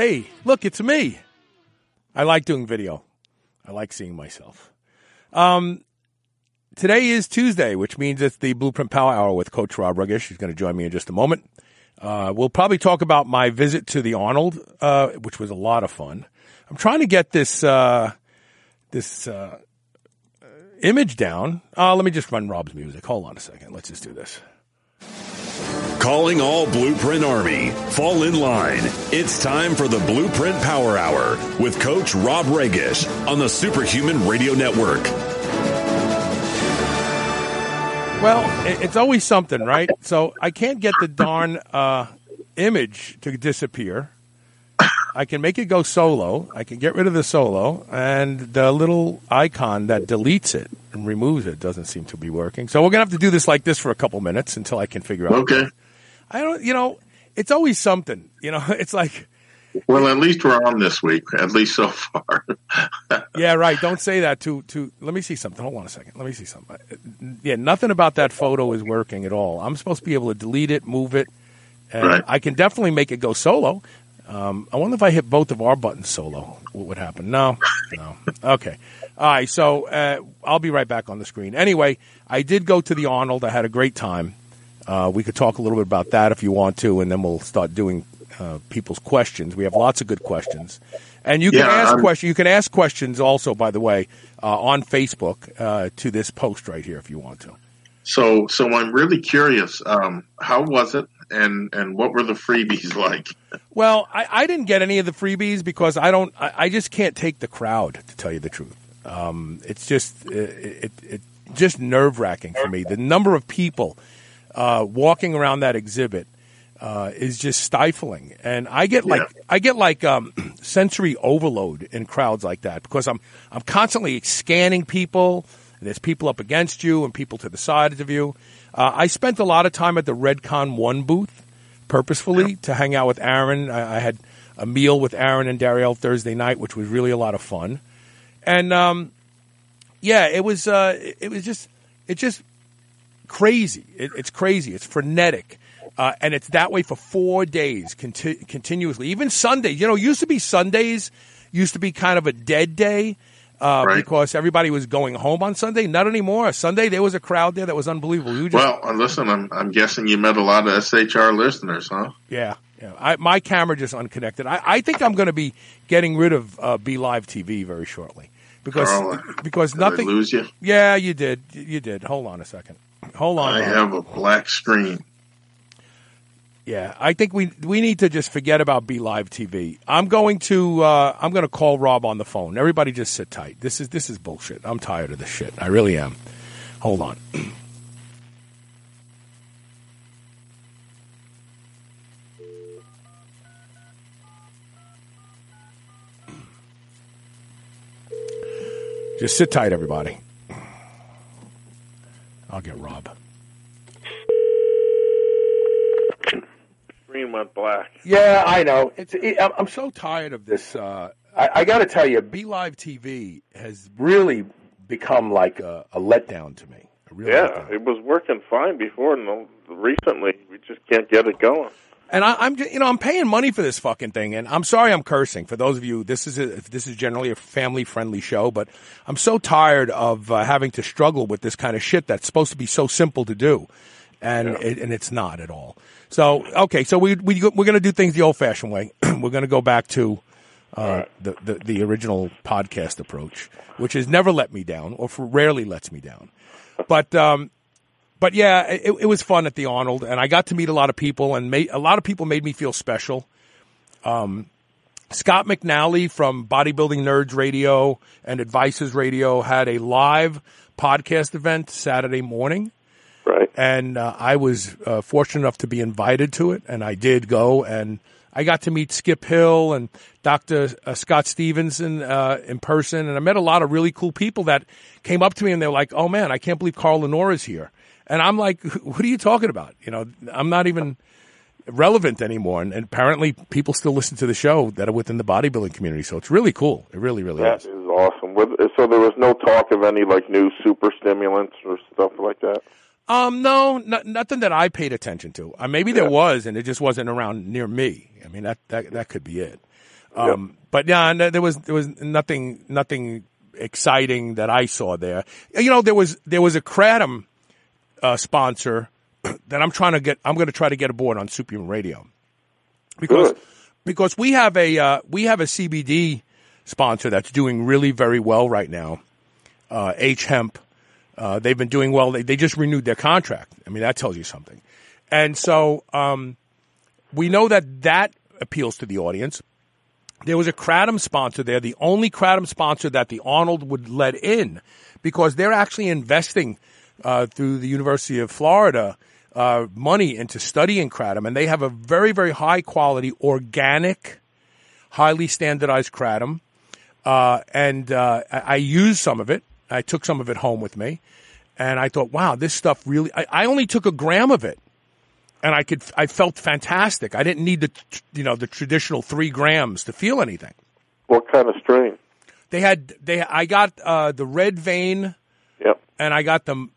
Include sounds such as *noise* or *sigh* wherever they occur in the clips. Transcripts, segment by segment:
Hey, look, it's me. I like doing video. I like seeing myself. Um, today is Tuesday, which means it's the Blueprint Power Hour with Coach Rob Regish. He's going to join me in just a moment. Uh, we'll probably talk about my visit to the Arnold, uh, which was a lot of fun. I'm trying to get this uh, this uh, image down. Uh, let me just run Rob's music. Hold on a second. Let's just do this. Calling all Blueprint Army. Fall in line. It's time for the Blueprint Power Hour with Coach Rob Regish on the Superhuman Radio Network. Well, it's always something, right? So I can't get the darn uh, image to disappear. I can make it go solo. I can get rid of the solo, and the little icon that deletes it and removes it doesn't seem to be working. So we're gonna have to do this like this for a couple minutes until I can figure out. Okay. I don't, you know, it's always something. You know, *laughs* it's like. Well, at least we're on this week. At least so far. *laughs* yeah, right. Don't say that to to. Let me see something. Hold on a second. Let me see something. Yeah, nothing about that photo is working at all. I'm supposed to be able to delete it, move it, and Right. I can definitely make it go solo. Um, I wonder if I hit both of our buttons solo, what would happen? No, no. Okay. All right. So uh, I'll be right back on the screen. Anyway, I did go to the Arnold. I had a great time. Uh, we could talk a little bit about that if you want to, and then we'll start doing uh, people's questions. We have lots of good questions, and you can Yeah, ask I'm- questions. You can ask questions also, by the way, uh, on Facebook uh, to this post right here if you want to. So, so I'm really curious. Um, how was it, and and what were the freebies *laughs* like? Well, I, I didn't get any of the freebies because I don't. I, I just can't take the crowd to tell you the truth. Um, it's just it, it, it just nerve wracking for me. The number of people uh, walking around that exhibit uh, is just stifling, and I get like Yeah. I get like um, *clears throat* sensory overload in crowds like that because I'm I'm constantly scanning people. And there's people up against you and people to the sides of you. Uh, I spent a lot of time at the Redcon One booth purposefully to hang out with Aaron. I, I had a meal with Aaron and Dariel Thursday night, which was really a lot of fun. And um, yeah, it was uh, it was just it just crazy. It, it's crazy. It's frenetic. Uh, and it's that way for four days conti- continuously. Even Sundays, you know, used to be Sundays used to be kind of a dead day uh, Right. because everybody was going home on Sunday. Not anymore. Sunday there was a crowd there that was unbelievable. Just Well, uh, listen, I'm I'm guessing you met a lot of SHR listeners, huh? Yeah, yeah. I, my camera just unconnected. I, I think I'm going to be getting rid of uh, Be Live TV very shortly because Carl, because nothing. lose you? Yeah, you did. You did. Hold on a second. Hold on. I have a black screen. Yeah, I think we we need to just forget about Be Live TV. I'm going to uh, I'm going to call Rob on the phone. Everybody, just sit tight. This is this is bullshit. I'm tired of this shit. I really am. Hold on. Just sit tight, everybody. I'll get Rob. Screen went black. Yeah, I know. It's it, I'm- I'm so tired of this. Uh, I, I got to tell you, Be Live TV has really become like a, a letdown to me. A real Yeah, letdown. it was working fine before, and the- recently we just can't get it going. And I, I'm, you know, I'm paying money for this fucking thing, and I'm sorry I'm cursing. For those of you, this is a, this is generally a family friendly show, but I'm so tired of uh, having to struggle with this kind of shit that's supposed to be so simple to do, and it, and it's not at all. So okay, so we we we're going to do things the old fashioned way. *clears throat* we're going to go back to uh, the, the the original podcast approach, which has never let me down, or for rarely lets me down. But um, but yeah, it, it was fun at the Arnold, and I got to meet a lot of people, and a lot of people made me feel special. Um, Scott McNally from Bodybuilding Nerds Radio and Advices Radio had a live podcast event Saturday morning, Right. and uh, I was uh, fortunate enough to be invited to it, and I did go, and I got to meet Skip Hill and Dr. Uh, Scott Stevenson uh, in person, and I met a lot of really cool people that came up to me and they're like, "Oh man, I can't believe Carl Lanore's here," and I'm like, "What are you talking about? You know, I'm not even." relevant anymore and, and apparently people still listen to the show that are within the bodybuilding community so it's really cool it really really That is is awesome. So there was no talk of any like new super stimulants or stuff like that. Um, no, no, nothing that I paid attention to. Uh, maybe there was, and it just wasn't around near me. I mean, that that that could be it. Um, but yeah, no, there was there was nothing nothing exciting that I saw there. You know, there was there was a Kratom uh, sponsor *clears throat* that I'm trying to get. I'm going to try to get aboard on Superhuman Radio because Good. because we have a uh, we have a CBD sponsor that's doing really very well right now. Uh, H Hemp. Uh, they've been doing well. They, they just renewed their contract. I mean, that tells you something. And so um, we know that that appeals to the audience. There was a Kratom sponsor there, the only Kratom sponsor that the Arnold would let in, because they're actually investing uh, through the University of Florida uh, money into studying Kratom, and they have a very, very high quality, organic, highly standardized Kratom. Uh, and uh, I, I used some of it. I took some of it home with me, and I thought, wow, this stuff really. I, I only took a gram of it, and I could. I felt fantastic. I didn't need the, you know, the traditional three grams to feel anything. What kind of strain? They had they. I got uh, the red vein, Yep. and I got the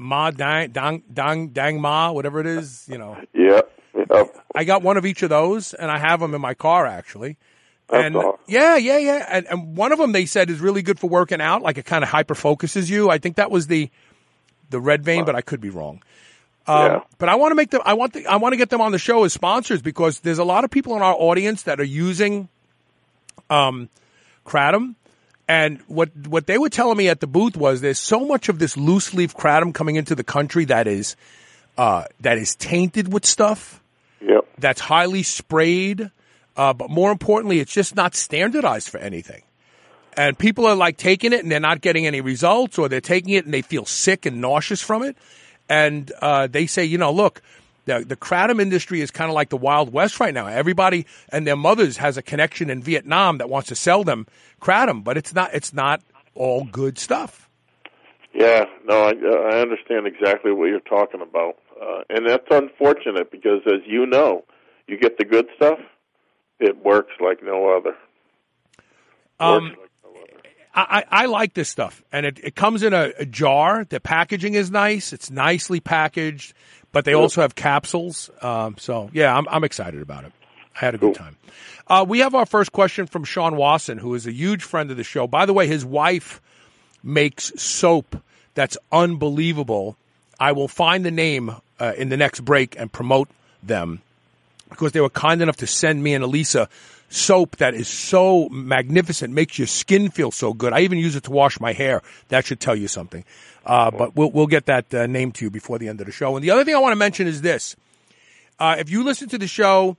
ma dang dang dang, dang ma whatever it is. You know, Yep. Yep. I got one of each of those, and I have them in my car actually. And awesome. yeah, yeah, yeah. And, and one of them they said is really good for working out, like it kind of hyper focuses you. I think that was the the red vein, but I could be wrong. Um, Yeah. But I want to make them. I want the, I want to get them on the show as sponsors because there's a lot of people in our audience that are using um, kratom. And what what they were telling me at the booth was there's so much of this loose leaf kratom coming into the country that is uh, that is tainted with stuff Yep. that's highly sprayed, uh, but more importantly, it's just not standardized for anything. And people are like taking it and they're not getting any results, or they're taking it and they feel sick and nauseous from it. And uh, they say, you know, look, the, the kratom industry is kind of like the Wild West right now. Everybody and their mothers has a connection in Vietnam that wants to sell them kratom, but it's not. It's not all good stuff. Yeah, no, I, I understand exactly what you're talking about, uh, and that's unfortunate because, as you know, you get the good stuff, it works like no other. Um, like no other. I, I I like this stuff, and it, it comes in a, a jar. The packaging is nice; it's nicely packaged, but they also have capsules. Um, so yeah, I'm I'm excited about it. I had a good time. Uh, we have our first question from Sean Wasson, who is a huge friend of the show. By the way, his wife makes soap that's unbelievable. I will find the name uh, in the next break and promote them because they were kind enough to send me and Elisa soap that is so magnificent, makes your skin feel so good. I even use it to wash my hair. That should tell you something. Uh, but we'll, we'll get that uh, name to you before the end of the show. And the other thing I want to mention is this. Uh, if you listen to the show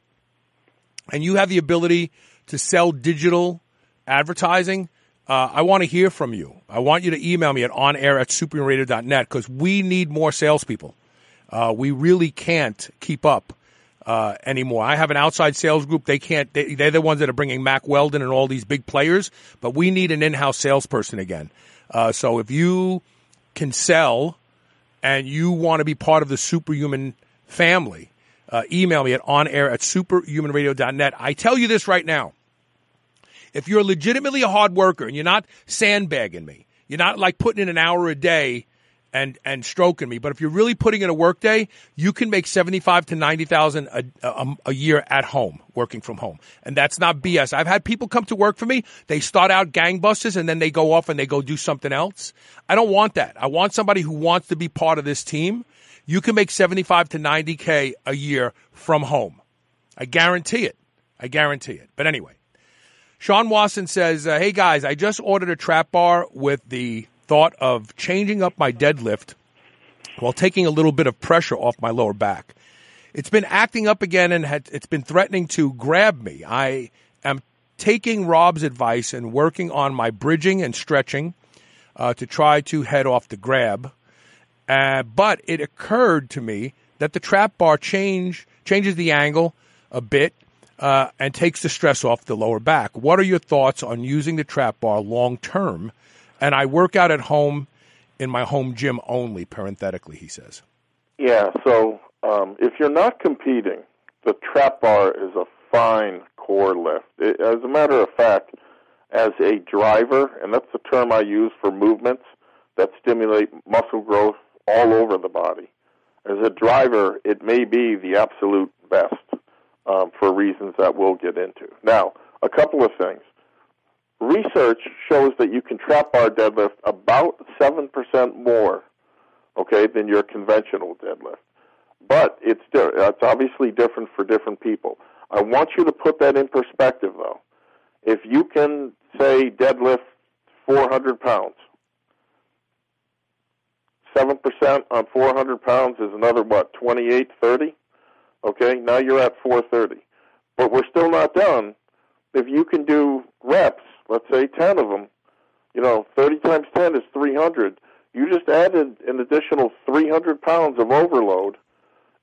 and you have the ability to sell digital advertising, uh, I want to hear from you. I want you to email me at onair at superhumanradio.net because we need more salespeople. Uh, we really can't keep up uh, anymore. I have an outside sales group. They can't. They, they're the ones that are bringing Mack Weldon and all these big players. But we need an in-house salesperson again. Uh, so if you can sell and you want to be part of the Superhuman family, uh, email me at onair at superhumanradio.net. I tell you this right now. If you're legitimately a hard worker and you're not sandbagging me, you're not like putting in an hour a day and and stroking me. But if you're really putting in a work day, you can make seventy five to ninety thousand a, a year at home, working from home, and that's not BS. I've had people come to work for me. They start out gangbusters and then they go off and they go do something else. I don't want that. I want somebody who wants to be part of this team. You can make seventy five to ninety k a year from home. I guarantee it. I guarantee it. But anyway. Sean Wasson says, uh, "Hey guys, I just ordered a trap bar with the thought of changing up my deadlift while taking a little bit of pressure off my lower back. It's been acting up again and had, it's been threatening to grab me. I am taking Rob's advice and working on my bridging and stretching uh, to try to head off the grab. Uh, but it occurred to me that the trap bar change changes the angle a bit uh, and takes the stress off the lower back. What are your thoughts on using the trap bar long term? And I work out at home in my home gym only, parenthetically, he says. Yeah, so um, if you're not competing, the trap bar is a fine core lift. It, as a matter of fact, as a driver, and that's the term I use for movements that stimulate muscle growth all over the body. As a driver, it may be the absolute best um, for reasons that we'll get into. Now, a couple of things. Research shows that you can trap bar deadlift about 7% more, okay, than your conventional deadlift. But it's, it's obviously different for different people. I want you to put that in perspective, though. If you can, say, deadlift 400 pounds, 7% on 400 pounds is another, what, 28, 30? Okay, now you're at 430. But we're still not done. If you can do reps, let's say 10 of them, you know, 30 times 10 is 300. You just added an additional 300 pounds of overload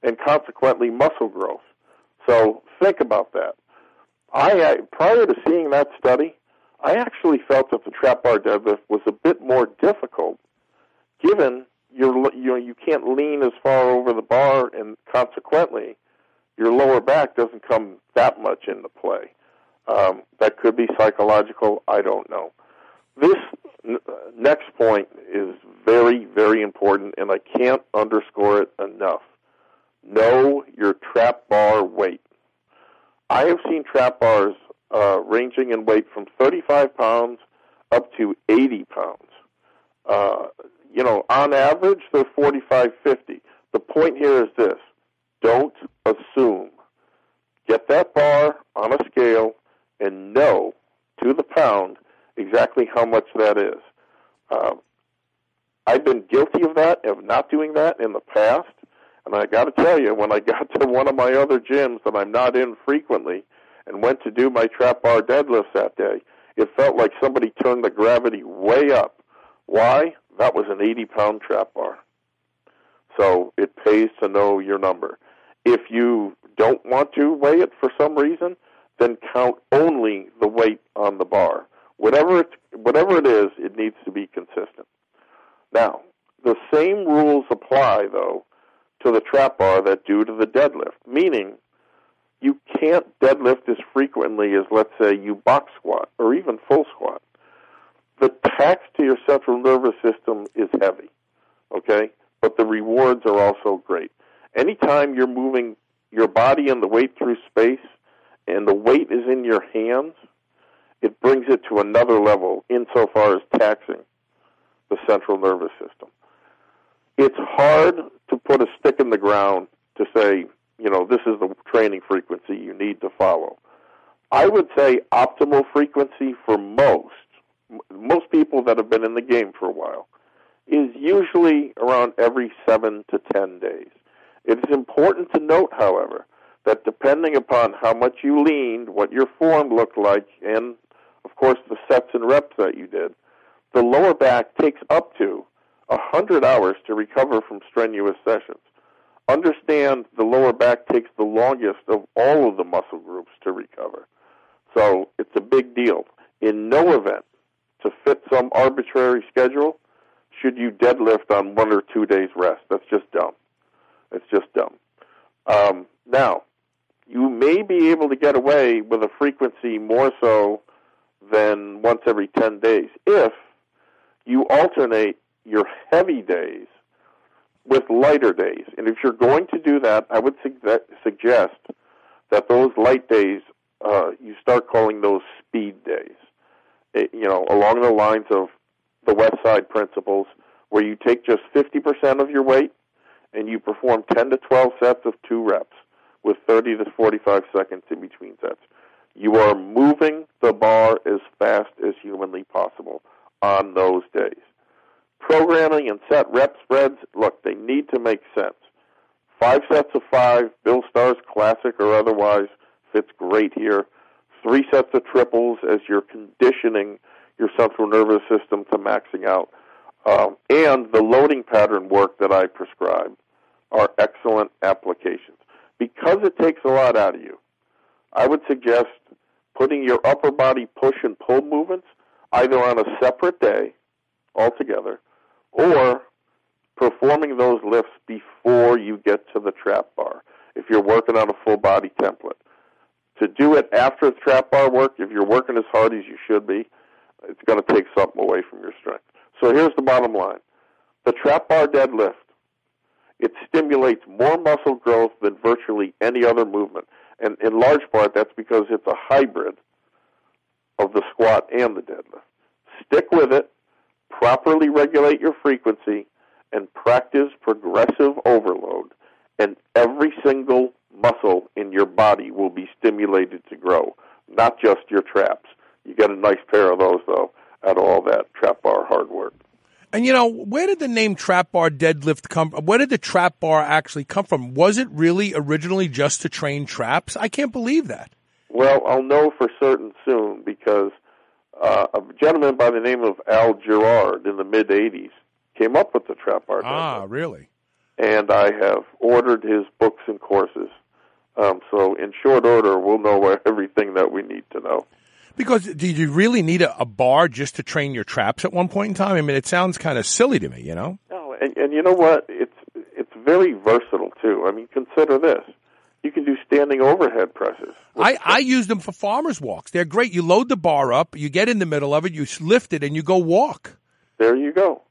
and consequently muscle growth. So think about that. I, I prior to seeing that study, I actually felt that the trap bar deadlift was a bit more difficult, given you're you know you can't lean as far over the bar, and consequently, your lower back doesn't come that much into play. Um, that could be psychological. I don't know. This n- next point is very, very important, and I can't underscore it enough. Know your trap bar weight. I have seen trap bars uh, ranging in weight from 35 pounds up to 80 pounds. Uh, you know, on average, they're 45, 50. The point here is this don't assume. Get that bar on a scale and know to the pound exactly how much that is. Um, I've been guilty of that, of not doing that in the past. And I got to tell you, when I *laughs* got to one of my other gyms that I'm not in frequently and went to do my trap bar deadlifts that day, it felt like somebody turned the gravity way up. Why? That was an 80 pound trap bar. So it pays to know your number. If you don't want to weigh it for some reason, then count only the weight on the bar. Whatever it, whatever it is, it needs to be consistent. Now, the same rules apply, though, to the trap bar that do to the deadlift, meaning you can't deadlift as frequently as, let's say, you box squat or even full squat. The tax to your central nervous system is heavy, okay? But the rewards are also great. Anytime you're moving your body and the weight through space and the weight is in your hands, it brings it to another level insofar as taxing the central nervous system it's hard to put a stick in the ground to say, you know, this is the training frequency you need to follow. I would say optimal frequency for most, most people that have been in the game for a while, is usually around every seven to ten days. It is important to note, however, that depending upon how much you leaned, what your form looked like, and of course the sets and reps that you did, the lower back takes up to 100 hours to recover from strenuous sessions. Understand the lower back takes the longest of all of the muscle groups to recover. So it's a big deal. In no event, to fit some arbitrary schedule, should you deadlift on one or two days rest. That's just dumb. It's just dumb. Um, now, you may be able to get away with a frequency more so than once every 10 days if you alternate your heavy days with lighter days. And if you're going to do that, I would su- suggest that those light days, uh, you start calling those speed days. It, you know, along the lines of the West Side principles, where you take just 50% of your weight and you perform 10 to 12 sets of two reps with 30 to 45 seconds in between sets. You are moving the bar as fast as humanly possible on those days programming and set rep spreads, look, they need to make sense. Five sets of five, Bill Starr's classic or otherwise, fits great here. Three sets of triples as you're conditioning your central nervous system to maxing out. Um, and the loading pattern work that I prescribe are excellent applications. Because it takes a lot out of you, I would suggest putting your upper body push and pull movements either on a separate day altogether or performing those lifts before you get to the trap bar if you're working on a full body template. To do it after the trap bar work, if you're working as hard as you should be, it's going to take something away from your strength. So here's the bottom line. The trap bar deadlift, it stimulates more muscle growth than virtually any other movement. And in large part, that's because it's a hybrid of the squat and the deadlift. Stick with it, properly regulate your frequency, and practice progressive overload, and every single muscle in your body will be stimulated to grow, not just your traps. You get a nice pair of those, though, out of all that trap bar hard work. And you know, where did the name trap bar deadlift come from? Where did the trap bar actually come from? Was it really originally just to train traps? I can't believe that. Well, I'll know for certain soon because uh, a gentleman by the name of Al Gerard in the mid 80s came up with the trap bar. Ah, really? And I have ordered his books and courses. Um, so, in short order, we'll know *laughs* everything that we need to know. Because did you really need a, a, bar just to train your traps at one point in time? I mean, it sounds kind of silly to me, you know. No, and, and you know what? It's it's very versatile too. I mean, consider this: you can do standing overhead presses. I I use them for farmers walks. They're great. You load the bar up, you get in the middle of it, you lift it, and you go walk. There you go.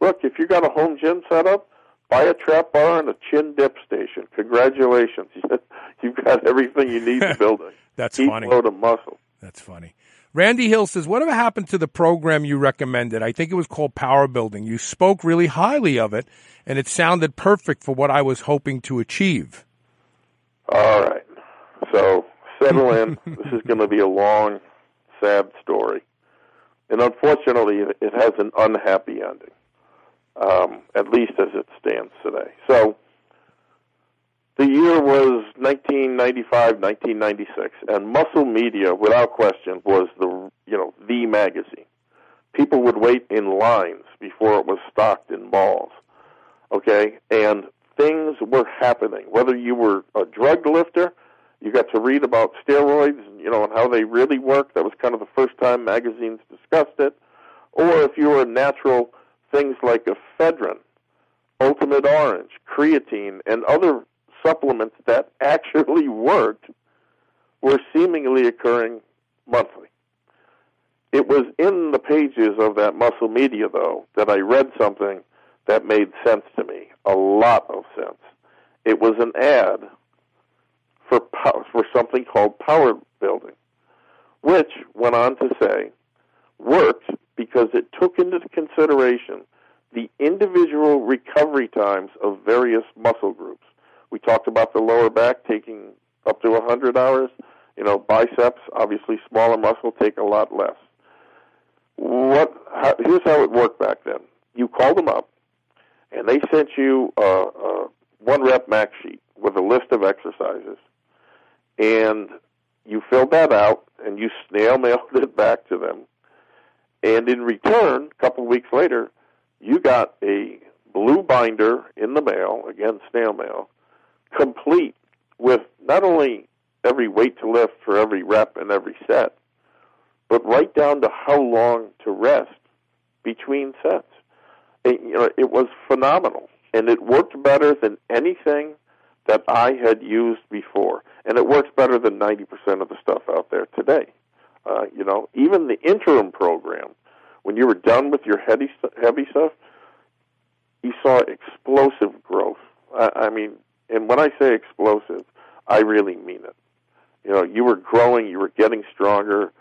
Look, if you got a home gym set up, buy a trap bar and a chin dip station. Congratulations, *laughs* you've got everything you need to build a *laughs* That's deep funny. load of muscle. That's funny. Randy Hill says, Whatever happened to the program you recommended? I think it was called Power Building. You spoke really highly of it, and it sounded perfect for what I was hoping to achieve. All right. So settle in. *laughs* this is going to be a long, sad story. And unfortunately, it has an unhappy ending, um, at least as it stands today. So the year was 1995, 1996, and Muscle Media, without question, was the you know the magazine. People would wait in lines before it was stocked in malls. Okay, and things were happening. Whether you were a drug lifter, you got to read about steroids, you know, and how they really work. That was kind of the first time magazines discussed it. Or if you were natural, things like ephedrine, Ultimate Orange, creatine, and other supplements that actually worked were seemingly occurring monthly. It was in the pages of that muscle media, though, that I read something that made sense to me, a lot of sense. It was an ad for pow- for something called power building, which went on to say worked because it took into consideration the individual recovery times of various muscle groups. We talked about the lower back taking up to 100 hours. You know, biceps, obviously smaller muscle, take a lot less. What? How, here's how it worked back then. You called them up, and they sent you a, a one rep max sheet with a list of exercises, and you filled that out, and you snail mailed *laughs* it back to them. And in return, a couple of weeks later, you got a blue binder in the mail, again snail mail, complete with not only every weight to lift for every rep and every set, but right down to how long to rest between sets. It, you know, it was phenomenal, and it worked better than anything that I had used before, and it works better than ninety percent of the stuff out there today. Uh, you know, even the interim program, when you were done with your heavy heavy stuff, you saw explosive growth. I, I mean, and when I say explosive, I really mean it. You know, you were growing, you were getting stronger.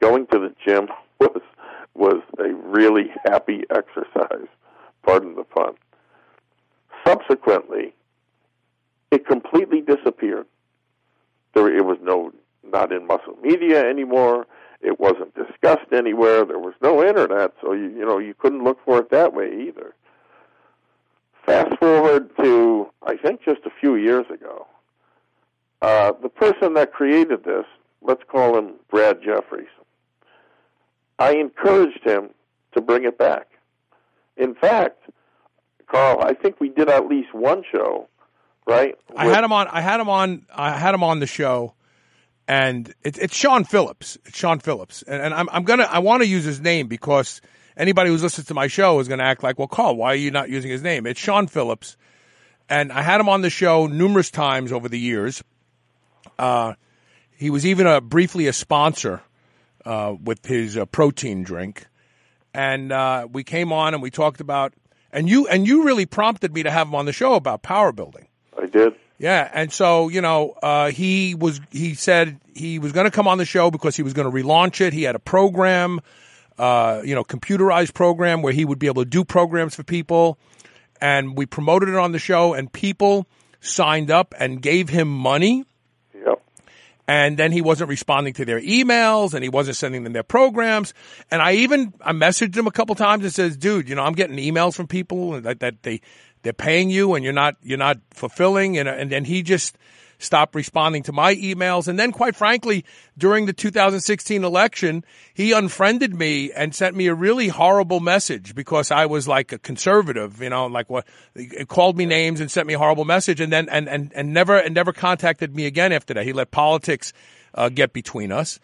Going to the gym *laughs* was was a really happy exercise. Pardon the pun. Subsequently, it completely disappeared. There, it was no not in muscle media anymore. It wasn't discussed anywhere. There was no internet, so you you know you couldn't look for it that way either. Fast forward to I think just a few years ago. Uh, the person that created this, let's call him Brad Jeffries. I encouraged him to bring it back. In fact, Carl, I think we did at least one show, right? I had him on. I had him on. I had him on the show, and it, it's Sean Phillips. It's Sean Phillips, and, and I'm I'm gonna I want to use his name because anybody who's listened to my show is gonna act like, well, Carl, why are you not using his name? It's Sean Phillips, and I had him on the show numerous times over the years. Uh, he was even a briefly a sponsor uh, with his uh, protein drink, and uh, we came on and we talked about and you and you really prompted me to have him on the show about power building. I did. Yeah, and so you know, uh, he was he said he was going to come on the show because he was going to relaunch it. He had a program, uh, you know, computerized program where he would be able to do programs for people, and we promoted it on the show, and people signed up and gave him money. Yep. And then he wasn't responding to their emails, and he wasn't sending them their programs. And I even I messaged him a couple times and says, "Dude, you know, I'm getting emails from people that, that they they're paying you and you're not you're not fulfilling and and then he just stopped responding to my emails and then quite frankly during the 2016 election he unfriended me and sent me a really horrible message because I was like a conservative you know like what called me names and sent me a horrible message and then and and, and never and never contacted me again after that he let politics uh, get between us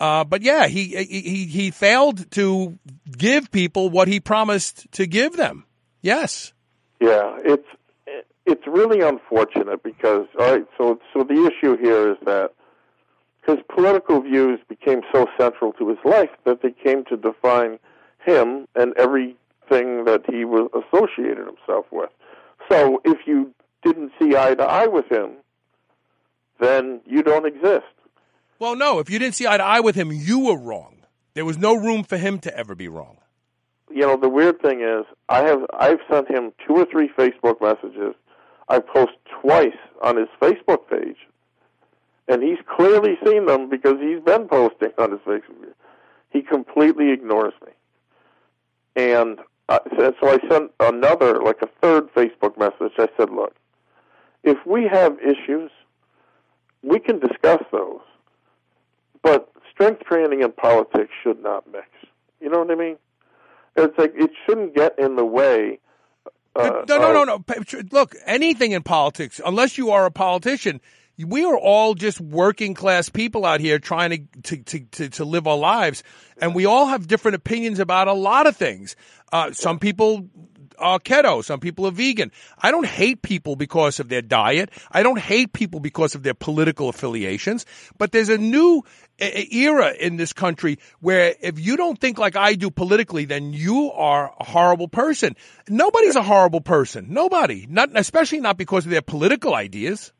uh, but yeah, he, he he failed to give people what he promised to give them. Yes. Yeah, it's it's really unfortunate because all right. So so the issue here is that his political views became so central to his life that they came to define him and everything that he was associated himself with. So if you didn't see eye to eye with him, then you don't exist. Well, no, if you didn't see eye to eye with him, you were wrong. There was no room for him to ever be wrong you know, the weird thing is, I have I've sent him two or three Facebook messages. I post twice on his Facebook page, and he's clearly seen them because he's been posting on his Facebook. Page. He completely ignores me, and uh, so I sent another, like a third Facebook message. I said, "Look, if we have issues, we can discuss those, but strength training and politics should not mix." You know what I mean? It's like it shouldn't get in the way. Uh, no, no, no, no. Look, anything in politics, unless you are a politician, we are all just working class people out here trying to, to, to, to, live our lives. And we all have different opinions about a lot of things. Uh, some people are keto. Some people are vegan. I don't hate people because of their diet. I don't hate people because of their political affiliations. But there's a new era in this country where if you don't think like I do politically, then you are a horrible person. Nobody's a horrible person. Nobody. Not especially not because of their political ideas.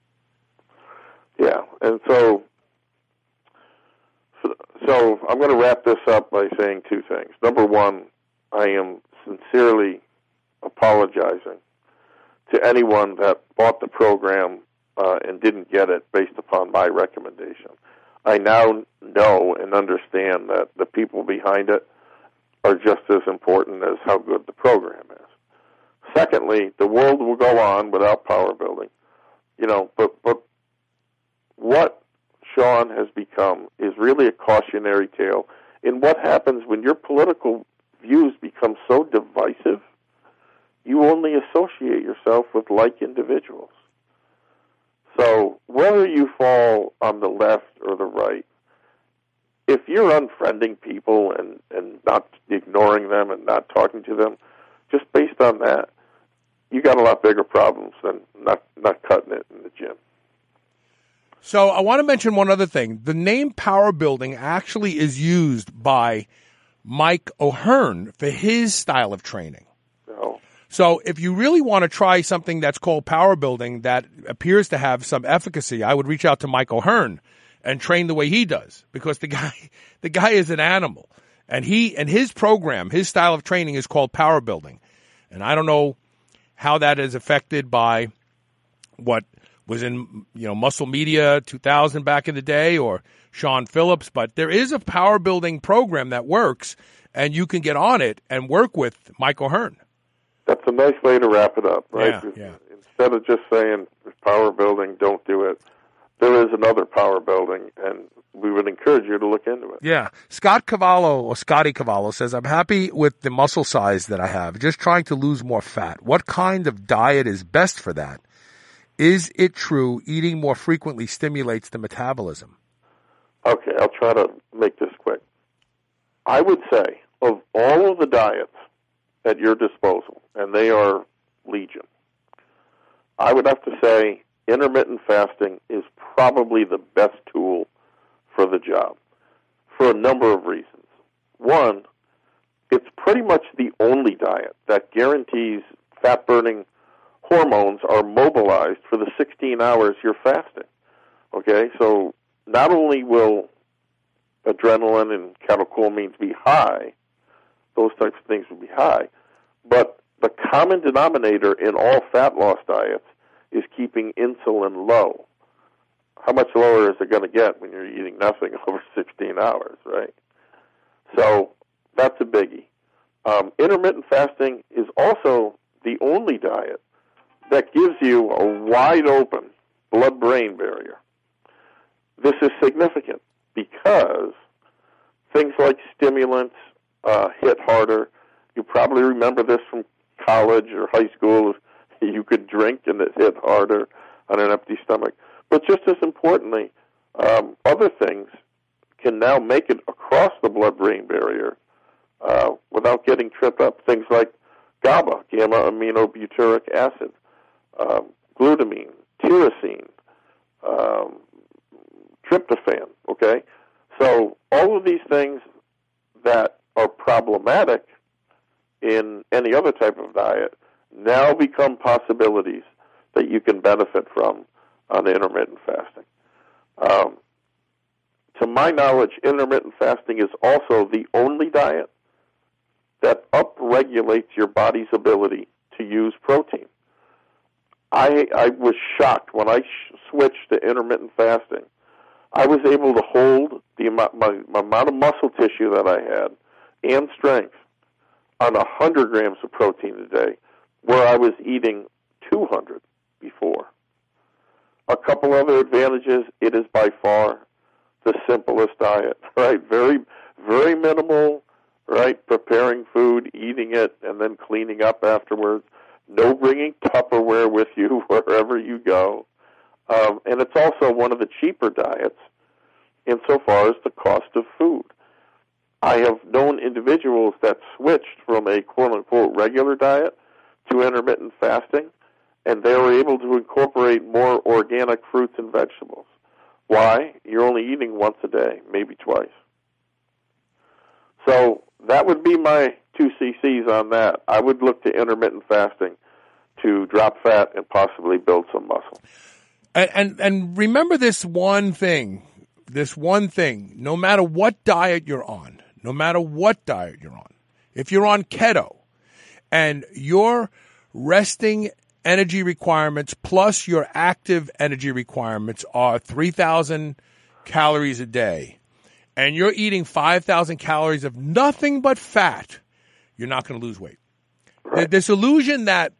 Yeah, and so so I'm going to wrap this up by saying two things. Number one, I am sincerely apologizing to anyone that bought the program uh, and didn't get it based upon my recommendation. I now know and understand that the people behind it are just as important as how good the program is. Secondly, the world will go on without power building. You know, but but what Sean has become is really a cautionary tale in what happens when your political views become so divisive you only associate yourself with like individuals. So whether you fall on the left or the right, if you're unfriending people and, and not ignoring them and not talking to them, just based on that, you got a lot bigger problems than not not cutting it in the gym. So I want to mention one other thing. The name Power Building actually is used by Mike O'Hearn for his style of training. So if you really want to try something that's called power building that appears to have some efficacy, I would reach out to Michael O'Hearn and train the way he does because the *laughs* guy, the guy is an animal and he, and his program, his style of training is called power building. And I don't know how that is affected by what was in, you know, muscle media 2000 back in the day or Sean Phillips, but there is a power building program that works and you can get on it and work with Michael O'Hearn that's a nice way to wrap it up, right? Yeah, yeah. Instead of just saying power building, don't do it. There is another power building, and we would encourage you to look into it. Yeah. Scott Cavallo, or Scotty Cavallo, says, I'm happy with the muscle size that I have, just trying to lose more fat. What kind of diet is best for that? Is it true eating more frequently stimulates the metabolism? Okay, I'll try to make this quick. I would say of all of the diets at your disposal, and they are legion, I would have to say intermittent fasting is probably the best tool for the job for a number of reasons. One, it's pretty much the only diet that guarantees fat burning hormones are mobilized for the 16 hours you're fasting. Okay, so not only will adrenaline and catecholamines be high, those types of things will be high, but the common denominator in all fat loss diets is keeping insulin low. How much lower is it going to get when you're eating nothing *laughs* over 16 hours, right? So that's a biggie. Um, intermittent fasting is also the only diet that gives you a wide open blood brain barrier. This is significant because things like stimulants uh, hit harder. You probably remember this from college or high school. *laughs* You could drink and it hit harder on an empty stomach. But just as importantly, um, other things can now make it across the blood-brain barrier uh, without getting tripped up. Things like GABA, gamma aminobutyric acid, um, glutamine, tyrosine, um, tryptophan. Okay, so all of these things that are problematic in any other type of diet now become possibilities that you can benefit from on intermittent fasting. Um, to my knowledge, intermittent fasting is also the only diet that upregulates your body's ability to use protein. I I was shocked when I sh- switched to intermittent fasting. I was able to hold the amount my, my amount of muscle tissue that I had and strength on a hundred grams of protein a day, where I was eating two hundred before. A couple other advantages: it is by far the simplest diet. *laughs* Right, very very minimal. Right, preparing food, eating it, and then cleaning up afterwards no bringing Tupperware with you *laughs* wherever you go. Um, and it's also one of the cheaper diets insofar as the cost of food. I have known individuals that switched from a quote unquote regular diet to intermittent fasting, and they were able to incorporate more organic fruits and vegetables. Why? You're only eating once a day, maybe twice. So that would be my two cc's on that. I would look to intermittent fasting to drop fat and possibly build some muscle. And, and and remember this one thing, this one thing. No matter what diet you're on, no matter what diet you're on, if you're on keto, and your resting energy requirements plus your active energy requirements are three thousand calories a day, and you're eating five thousand calories of nothing but fat, you're not going to lose weight. This illusion that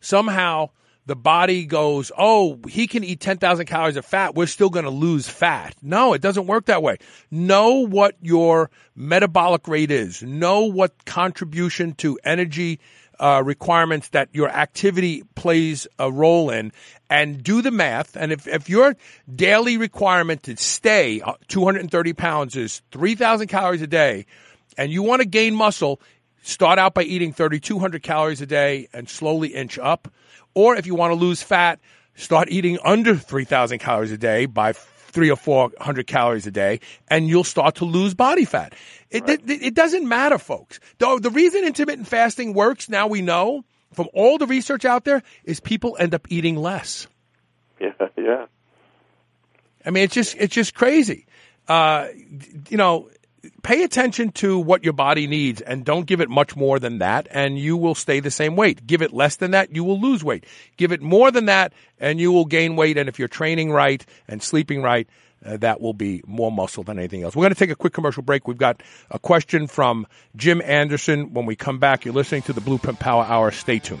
somehow the body goes, oh, he can eat 10,000 calories of fat. We're still going to lose fat. No, it doesn't work that way. Know what your metabolic rate is. Know what contribution to energy uh, requirements that your activity plays a role in and do the math. And if, if your daily requirement to stay uh, 230 pounds is 3,000 calories a day and you want to gain muscle, start out by eating 3,200 calories a day and slowly inch up. Or if you want to lose fat, start eating under 3,000 calories a day by three or 400 calories a day, and you'll start to lose body fat. It, right. it, it, doesn't matter, folks. The, the reason intermittent fasting works, now we know from all the research out there, is people end up eating less. Yeah, *laughs* yeah. I mean, it's just, it's just crazy. Uh, you know, pay attention to what your body needs and don't give it much more than that and you will stay the same weight. Give it less than that, you will lose weight. Give it more than that and you will gain weight. And if you're training right and sleeping right, uh, that will be more muscle than anything else. We're going to take a quick commercial break. We've got a question from Jim Anderson. When we come back, you're listening to the Blueprint Power Hour. Stay tuned.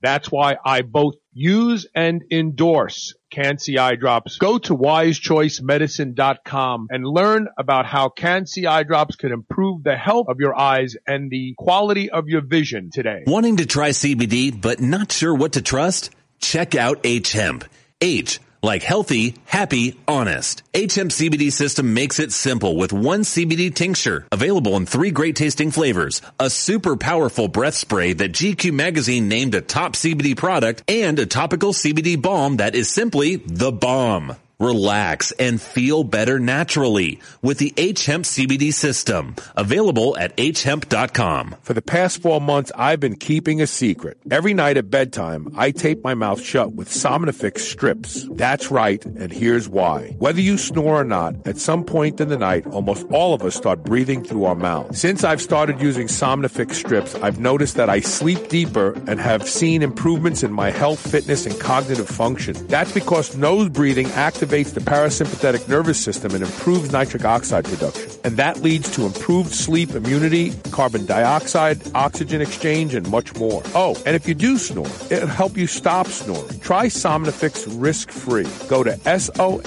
That's why I both use and endorse Can-C eye drops. Go to wisechoicemedicine.com and learn about how Can-C eye drops can improve the health of your eyes and the quality of your vision today. Wanting to try CBD but not sure what to trust? Check out H Hemp. H like healthy, happy, honest. HM CBD system makes it simple with one CBD tincture available in three great tasting flavors, a super powerful breath spray that GQ magazine named a top CBD product and a topical CBD balm that is simply the bomb. Relax and feel better naturally with the H Hemp CBD system. Available at hemp.com. For the past four months, I've been keeping a secret. Every night at bedtime, I tape my mouth shut with Somnifix strips. That's right, and here's why. Whether you snore or not, at some point in the night, almost all of us start breathing through our mouth. Since I've started using Somnifix strips, I've noticed that I sleep deeper and have seen improvements in my health, fitness, and cognitive function. That's because nose breathing activates the parasympathetic nervous system and improves nitric oxide production. And that leads to improved sleep immunity, carbon dioxide, oxygen exchange, and much more. Oh, and if you do snore, it'll help you stop snoring. Try Somnifix risk-free. Go to S-O-M-N-I-F-I-X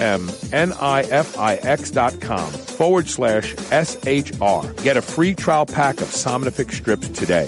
dot com forward slash S-H-R. Get a free trial pack of Somnifix strips today.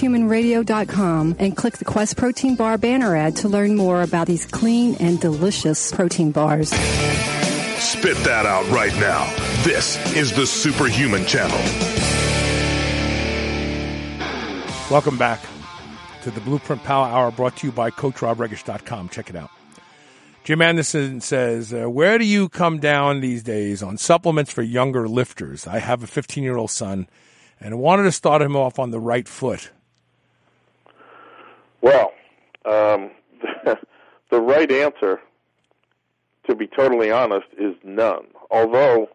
superhumanradio.com and click the Quest Protein Bar banner ad to learn more about these clean and delicious protein bars. Spit that out right now. This is the Superhuman Channel. Welcome back to the Blueprint Power Hour brought to you by CoachRobRegish.com. Check it out. Jim Anderson says, uh, Where do you come down these days on supplements for younger lifters? I have a 15 year old son and wanted to start him off on the right foot. Well, um, *laughs* the right answer, to be totally honest, is none. Although,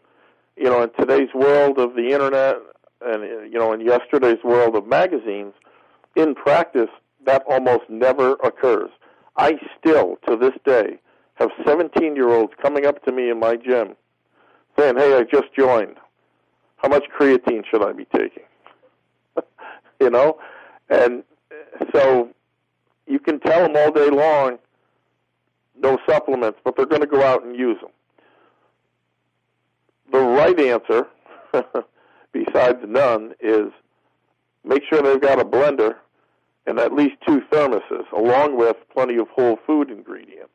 you know, in today's world of the internet and, you know, in yesterday's world of magazines, in practice, that almost never occurs. I still, to this day, have 17 year olds coming up to me in my gym saying, Hey, I just joined. How much creatine should I be taking? *laughs* you know? And so you can tell them all day long, no supplements, but they're going to go out and use them. The right answer, *laughs* besides none, is make sure they've got a blender and at least two thermoses, along with plenty of whole food ingredients.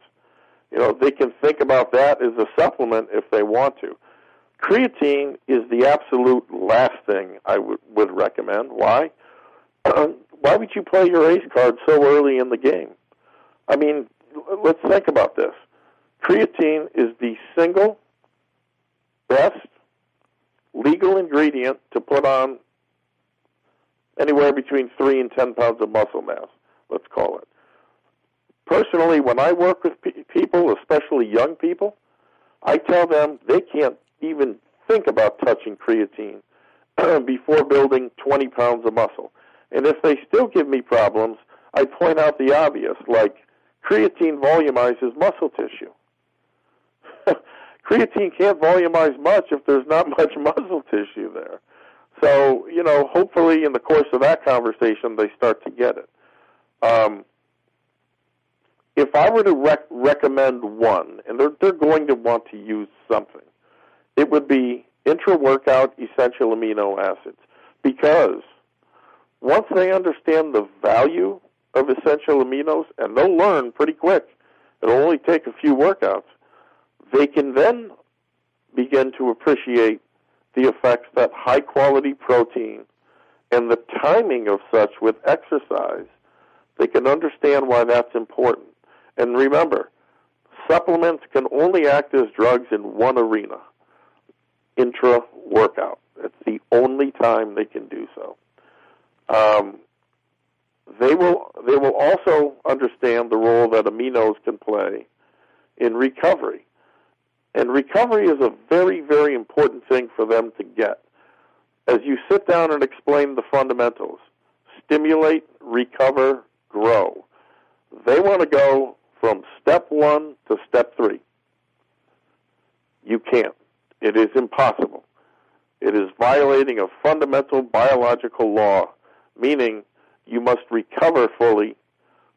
You know, they can think about that as a supplement if they want to. Creatine is the absolute last thing I would would recommend. Why? *clears throat* Uh, why would you play your ace card so early in the game? I mean, let's think about this. Creatine is the single best legal ingredient to put on anywhere between three and ten pounds of muscle mass. Let's call it personally, when I work with pe- people, especially young people, I tell them they can't even think about touching creatine *clears throat* before building 20 pounds of muscle. And if they still give me problems, I point out the obvious, like creatine volumizes muscle tissue. *laughs* creatine can't volumize much if there's not *laughs* much muscle tissue there. So, you know, hopefully in the course of that conversation, they start to get it. Um, if I were to rec- recommend one, and they're, they're going to want to use something, it would be intra workout essential amino acids. Because once they understand the value of essential aminos, and they'll learn pretty quick, it'll only take a few workouts, they can then begin to appreciate the effects that high quality protein and the timing of such with exercise, they can understand why that's important. And remember, supplements can only act as drugs in one arena intra workout. It's the only time they can do so. Um, they will they will also understand the role that aminos can play in recovery. And recovery is a very, very important thing for them to get. As you sit down and explain the fundamentals, stimulate, recover, grow, they want to go from step one to step three. You can't. It is impossible. It is violating a fundamental biological law, meaning you must recover fully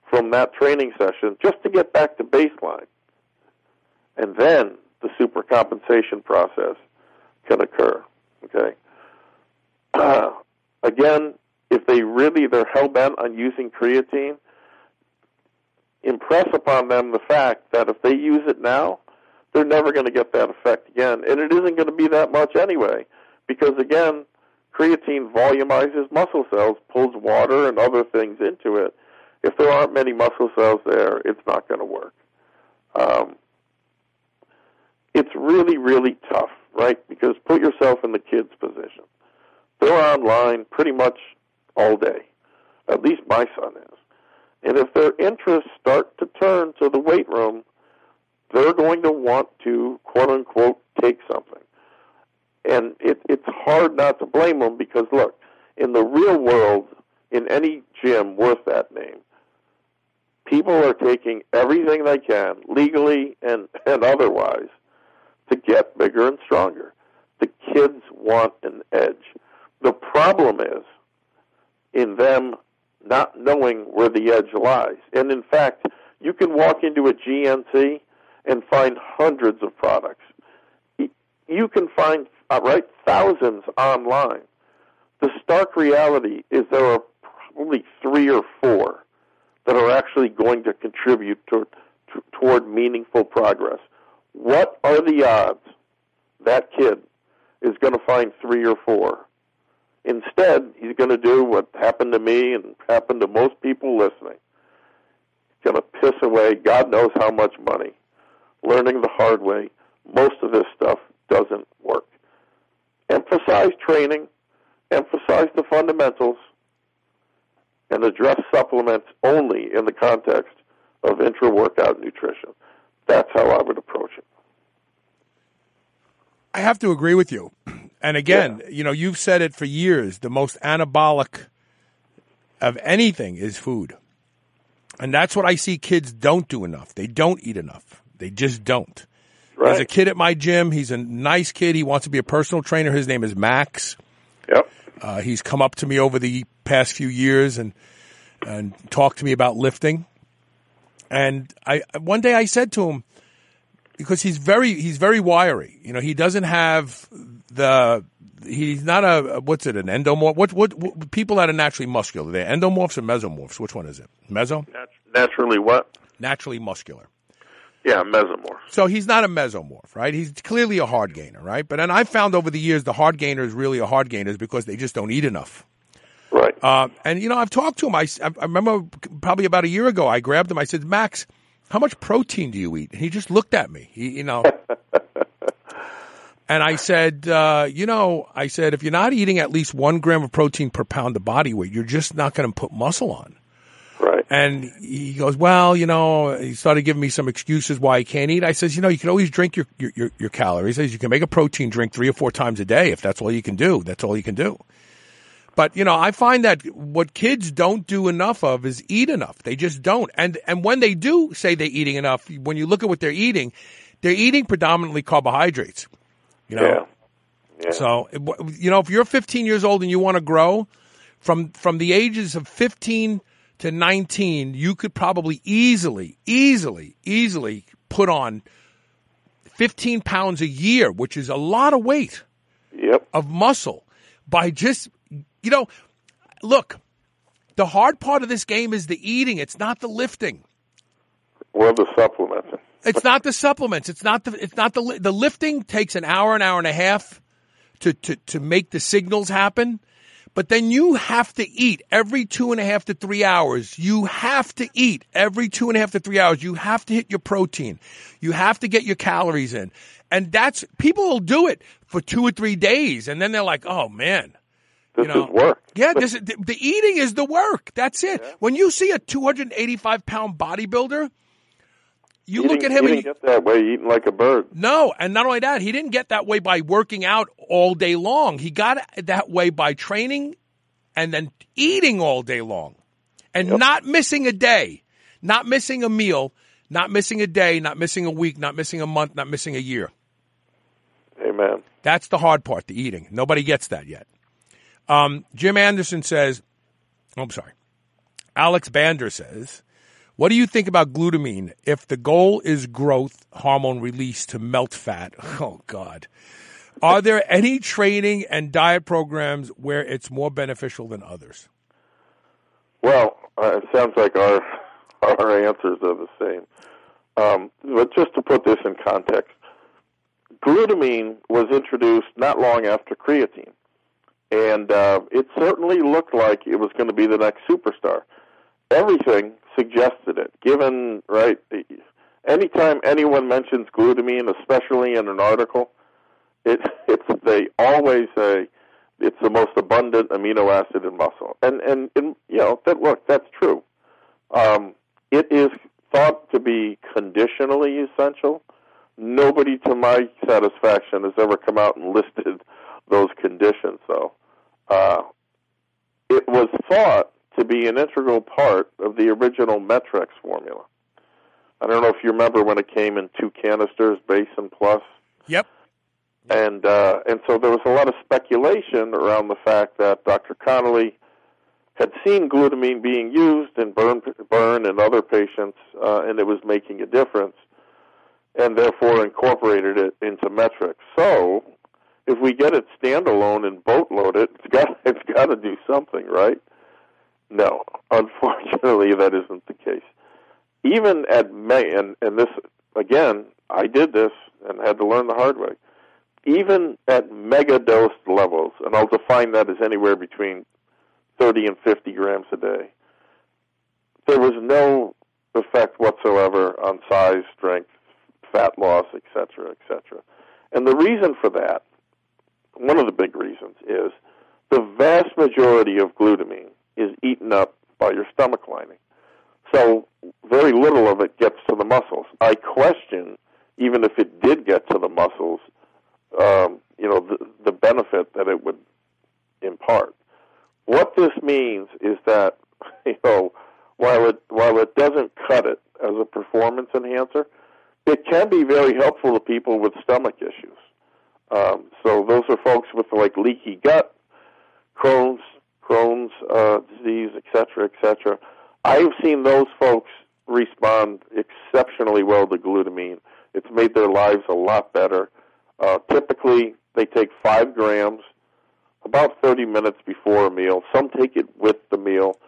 from that training session just to get back to baseline. And then the supercompensation process can occur. Okay. Uh, *clears throat* again, if they really they're hell bent on using creatine, impress upon them the fact that if they use it now, they're never going to get that effect again, and it isn't going to be that much anyway, because again, creatine volumizes muscle cells, pulls water and other things into it. If there aren't many muscle cells there, it's not going to work. Um, it's really, really tough, right? Because put yourself in the kid's position. They're online pretty much all day. At least my son is. And if their interests start to turn to the weight room, they're going to want to, quote unquote, take something. And it, it's hard not to blame them because, look, in the real world, in any gym worth that name, people are taking everything they can, legally and, and otherwise, to get bigger and stronger. The kids want an edge. The problem is in them not knowing where the edge lies. And in fact, you can walk into a GNC and find hundreds of products. You can find, right, thousands online. The stark reality is there are probably three or four that are actually going to contribute to, to, toward meaningful progress. What are the odds that kid is going to find three or four? Instead, he's going to do what happened to me and happened to most people listening. He's going to piss away God knows how much money, learning the hard way. Most of this stuff doesn't work. Emphasize training, emphasize the fundamentals, and address supplements only in the context of intra workout nutrition. That's how I would approach it. I have to agree with you. And again, yeah. you know, you've said it for years. The most anabolic of anything is food. And that's what I see kids don't do enough. They don't eat enough. They just don't. Right. There's a kid at my gym. He's a nice kid. He wants to be a personal trainer. His name is Max. Yep. Uh, he's come up to me over the past few years and and talked to me about lifting. And I one day I said to him, because he's very he's very wiry. You know, he doesn't have the he's not a what's it an endomorph? What what, what people that are naturally muscular? They're endomorphs or mesomorphs? Which one is it? Meso? Naturally what? Naturally muscular. Yeah, mesomorph. So he's not a mesomorph, right? He's clearly a hard gainer, right? But and I found over the years the hard gainers really are hard gainers because they just don't eat enough. Right. Uh, and you know, I've talked to him. I, I remember probably about a year ago, I grabbed him. I said, Max, how much protein do you eat? And he just looked at me. He, you know. *laughs* and I said, uh, you know, I said, if you're not eating at least one gram of protein per pound of body weight, you're just not going to put muscle on. And he goes, well, you know, he started giving me some excuses why he can't eat. I says, you know, you can always drink your, your, your, calories. He says, you can make a protein drink three or four times a day if that's all you can do. That's all you can do. But you know, I find that what kids don't do enough of is eat enough. They just don't. And and when they do say they're eating enough, when you look at what they're eating, they're eating predominantly carbohydrates. You know, Yeah. So, you know, if you're 15 years old and you want to grow, from from the ages of 15 to 19, you could probably easily, easily, easily put on 15 pounds a year, which is a lot of weight Yep. of muscle by just, you know, look, the hard part of this game is the eating. It's not the lifting. Well, the supplements. It's not the supplements. It's not the. It's not the. The lifting takes an hour, an hour and a half to to to make the signals happen. But then you have to eat every two and a half to three hours. You have to eat every two and a half to three hours. You have to hit your protein. You have to get your calories in. And that's people will do it for two or three days, and then they're like, "Oh man, This you know, is work. Yeah, this is, the, the eating is the work. That's it. When you see a 285 pound bodybuilder, you He look at him He and didn't get that way eating like a bird. no, and not only that, he didn't get that way by working out all day long. He got that way by training and then eating all day long and not missing a day, not missing a meal, not missing a day, not missing a week, not missing a month, not missing a year. Amen. That's the hard part, the eating. Nobody gets that yet. Um, Jim Anderson says, oh, I'm sorry. Alex Bander says, what do you think about glutamine if the goal is growth hormone release to melt fat? *laughs* Oh, God. Are there any training and diet programs where it's more beneficial than others? Well, uh, it sounds like our *laughs* our answers are the same. Um, but just to put this in context, glutamine was introduced not long after creatine, and uh, it certainly looked like it was going to be the next superstar. Everything suggested it. Given right, anytime anyone mentions glutamine, especially in an article, it *laughs* it's they always say it's the most abundant amino acid in muscle, and and, and you know that look that's true. Um, it is thought to be conditionally essential. Nobody, to my satisfaction, has ever come out and *laughs* listed those conditions. Though uh, it was thought to be an integral part of the original MET-Rx formula. I don't know if you remember when it came in two canisters, base and plus Yep. and uh, and so there was a lot of speculation around the fact that Dr. Connelly had seen glutamine being used in burn burn and other patients, uh, and it was making a difference, and therefore incorporated it into MET-Rx. So, if we get it standalone and boatload it, it's got *laughs* it's got to do something, right? No, unfortunately, that isn't the case. Even at May, and and this again, I did this and had to learn the hard way even at mega dose levels, and I'll define that as anywhere between 30 and 50 grams a day, there was no effect whatsoever on size, strength, fat loss, etc., etc. And the reason for that, one of the big reasons, is the vast majority of glutamine is eaten up by your stomach lining. So very little of it gets to the muscles. I question, even if it did get to the muscles, um, you know, the, the benefit that it would impart. What this means is that, *laughs* you know, while it while it doesn't cut it as a performance enhancer, it can be very helpful to people with stomach issues. Um, so those are folks with like leaky gut, Crohn's, Crohn's uh, disease, et cetera, et cetera. I've seen those folks respond exceptionally well to glutamine. It's made their lives a lot better. Uh, typically, they take five grams about 30 minutes before a meal. Some take it with the meal.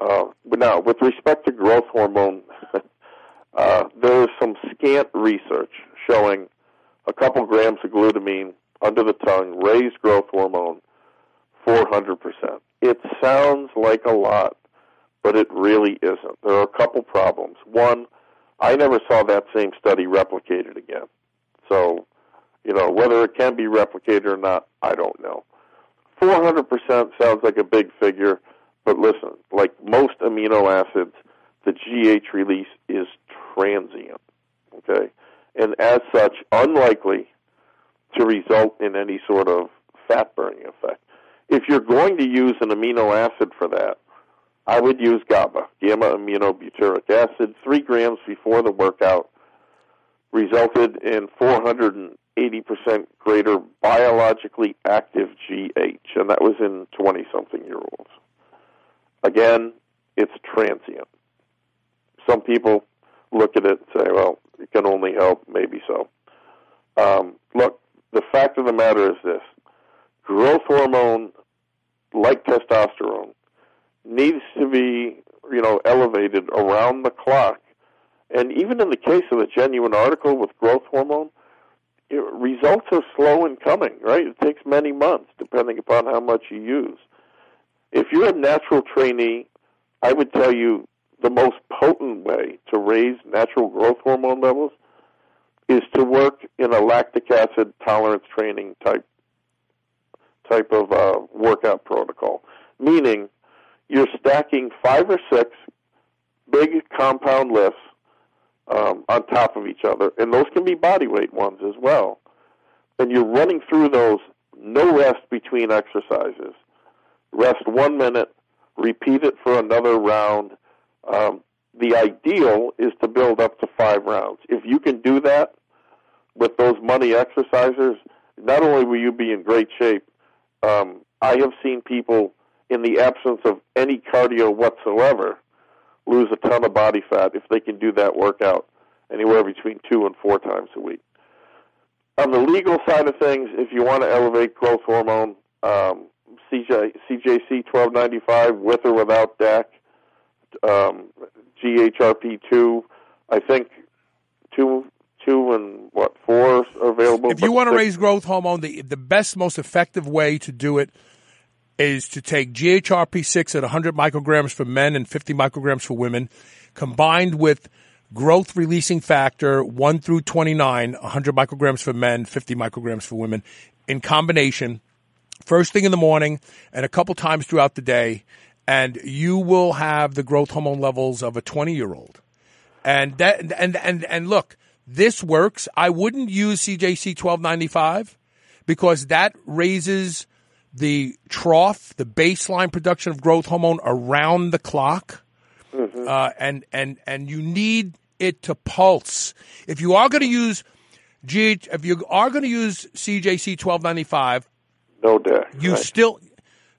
Uh, but now, with respect to growth hormone, *laughs* uh, there is some scant research showing a couple grams of glutamine under the tongue raise growth hormone 400%. It sounds like a lot, but it really isn't. There are a couple problems. One, I never saw that same study replicated again. So, you know, whether it can be replicated or not, I don't know. 400% sounds like a big figure, but listen, like most amino acids, the GH release is transient, okay? And as such, unlikely to result in any sort of fat burning effect. If you're going to use an amino acid for that, I would use GABA, gamma aminobutyric acid, three grams before the workout, resulted in 400 80% greater biologically active GH, and that was in 20 something year olds. Again, it's transient. Some people look at it and say, well, it can only help, maybe so. Um, look, the fact of the matter is this growth hormone, like testosterone, needs to be, you know, elevated around the clock. And even in the case of a genuine article with growth hormone, it, results are slow in coming, right? It takes many months, depending upon how much you use. If you're a natural trainee, I would tell you the most potent way to raise natural growth hormone levels is to work in a lactic acid tolerance training type type of uh, workout protocol, meaning you're stacking five or six big compound lifts um, on top of each other, and those can be body weight ones as well. And you're running through those, no rest between exercises. Rest one minute, repeat it for another round. Um, the ideal is to build up to five rounds. If you can do that with those money exercises, not only will you be in great shape, um, I have seen people in the absence of any cardio whatsoever lose a ton of body fat if they can do that workout anywhere between two and four times a week. On the legal side of things, if you want to elevate growth hormone, um, CJ, CJC 1295 with or without DAC, um, GHRP2, I think two two and what four available. If you want to raise growth hormone, the the best, most effective way to do it is to take GHRP6 at 100 micrograms for men and 50 micrograms for women, combined with growth releasing factor 1 through 29, 100 micrograms for men, 50 micrograms for women, in combination, first thing in the morning and a couple times throughout the day, and you will have the growth hormone levels of a 20 year old. And that, and, and, and look, this works. I wouldn't use CJC 1295 because that raises the trough, the baseline production of growth hormone around the clock. Mm-hmm. Uh, and, and, and you need it to pulse. If you are going to use GH, if you are going to use CJC 1295, no doubt. You right. still,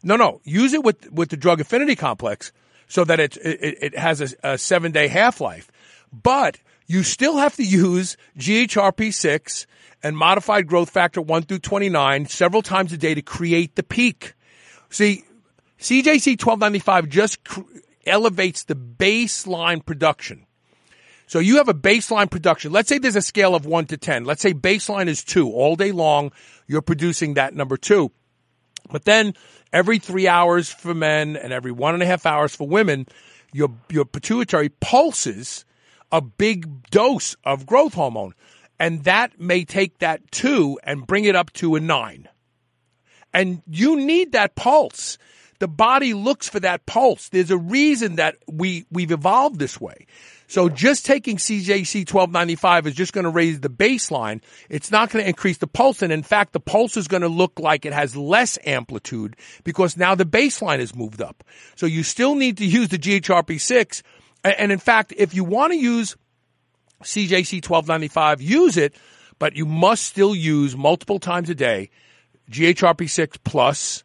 no, no, use it with, with the drug affinity complex so that it, it, it has a, a seven day half life. But you still have to use GHRP6 and modified growth factor 1 through 29 several times a day to create the peak. See, CJC 1295 just cr- elevates the baseline production. So you have a baseline production. Let's say there's a scale of 1 to 10. Let's say baseline is 2. All day long, you're producing that number 2. But then every three hours for men and every one and a half hours for women, your, your pituitary pulses a big dose of growth hormone. And that may take that two and bring it up to a nine. And you need that pulse. The body looks for that pulse. There's a reason that we, we've evolved this way. So just taking CJC 1295 is just going to raise the baseline. It's not going to increase the pulse. And in fact, the pulse is going to look like it has less amplitude because now the baseline is moved up. So you still need to use the GHRP6 and in fact, if you want to use CJC 1295, use it, but you must still use multiple times a day GHRP6 plus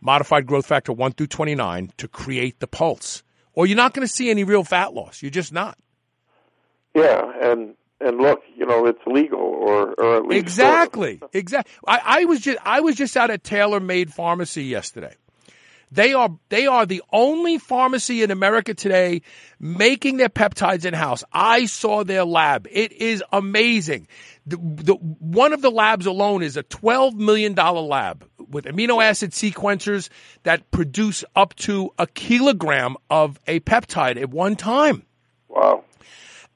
modified growth factor 1 through 29 to create the pulse. Or you're not going to see any real fat loss. You're just not. Yeah, and and look, you know, it's legal or or at least Exactly. Exactly. I, I was just I was just out at Tailor Made Pharmacy yesterday. They are they are the only pharmacy in America today making their peptides in house. I saw their lab. It is amazing. The, the, one of the labs alone is a $12 million lab with amino acid sequencers that produce up to a kilogram of a peptide at one time. Wow.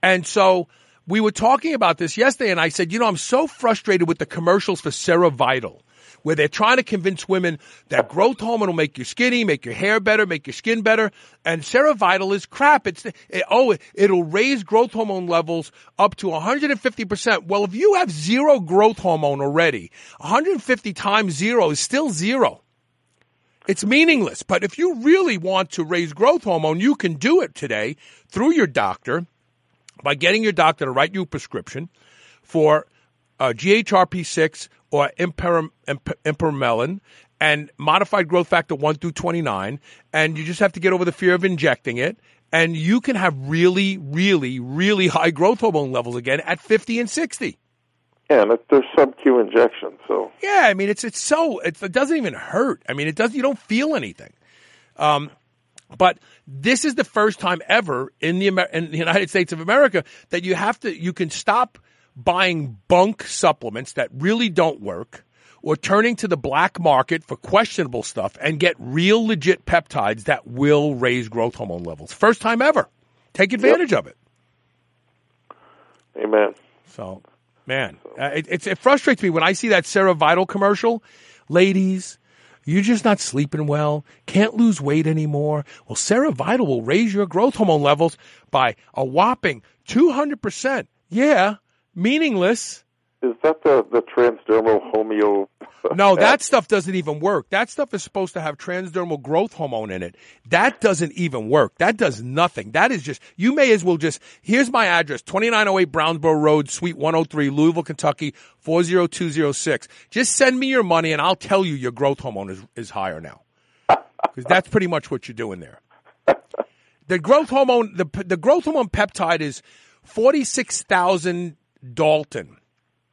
And so we were talking about this yesterday and I said, you know, I'm so frustrated with the commercials for SeroVital where they're trying to convince women that growth hormone will make you skinny, make your hair better, make your skin better. And SeroVital is crap. It's, it, oh, it'll raise growth hormone levels up to 150%. Well, if you have zero growth hormone already, 150 times zero is still zero. It's meaningless. But if you really want to raise growth hormone, you can do it today through your doctor by getting your doctor to write you a prescription for uh, GHRP6 or imperim, imp, impermelin and modified growth factor 1 through 29 and you just have to get over the fear of injecting it and you can have really really really high growth hormone levels again at 50 and 60 Yeah, and it, there's sub Q injections, so. Yeah i mean it's it's so it's, it doesn't even hurt. I mean it doesn't you don't feel anything. Um but this is the first time ever in the Amer- in the United States of America that you have to you can stop buying bunk supplements that really don't work or turning to the black market for questionable stuff and get real legit peptides that will raise growth hormone levels. First time ever. Take advantage of it. amen. So, man, uh, it, it's, it frustrates me when I see that SeroVital commercial. Ladies, you're just not sleeping well, can't lose weight anymore. Well, SeroVital will raise your growth hormone levels by a whopping 200%. Yeah, meaningless. Is that the the transdermal homeo? No, *laughs* that stuff doesn't even work. That stuff is supposed to have transdermal growth hormone in it. That doesn't even work. That does nothing. That is just, you may as well just, here's my address, 2908 Brownsboro Road, Suite 103, Louisville, Kentucky, 40206. Just send me your money and I'll tell you your growth hormone is, is higher now. *laughs* Because that's pretty much what you're doing there. The growth hormone, the, the growth hormone peptide is 46,000 Dalton.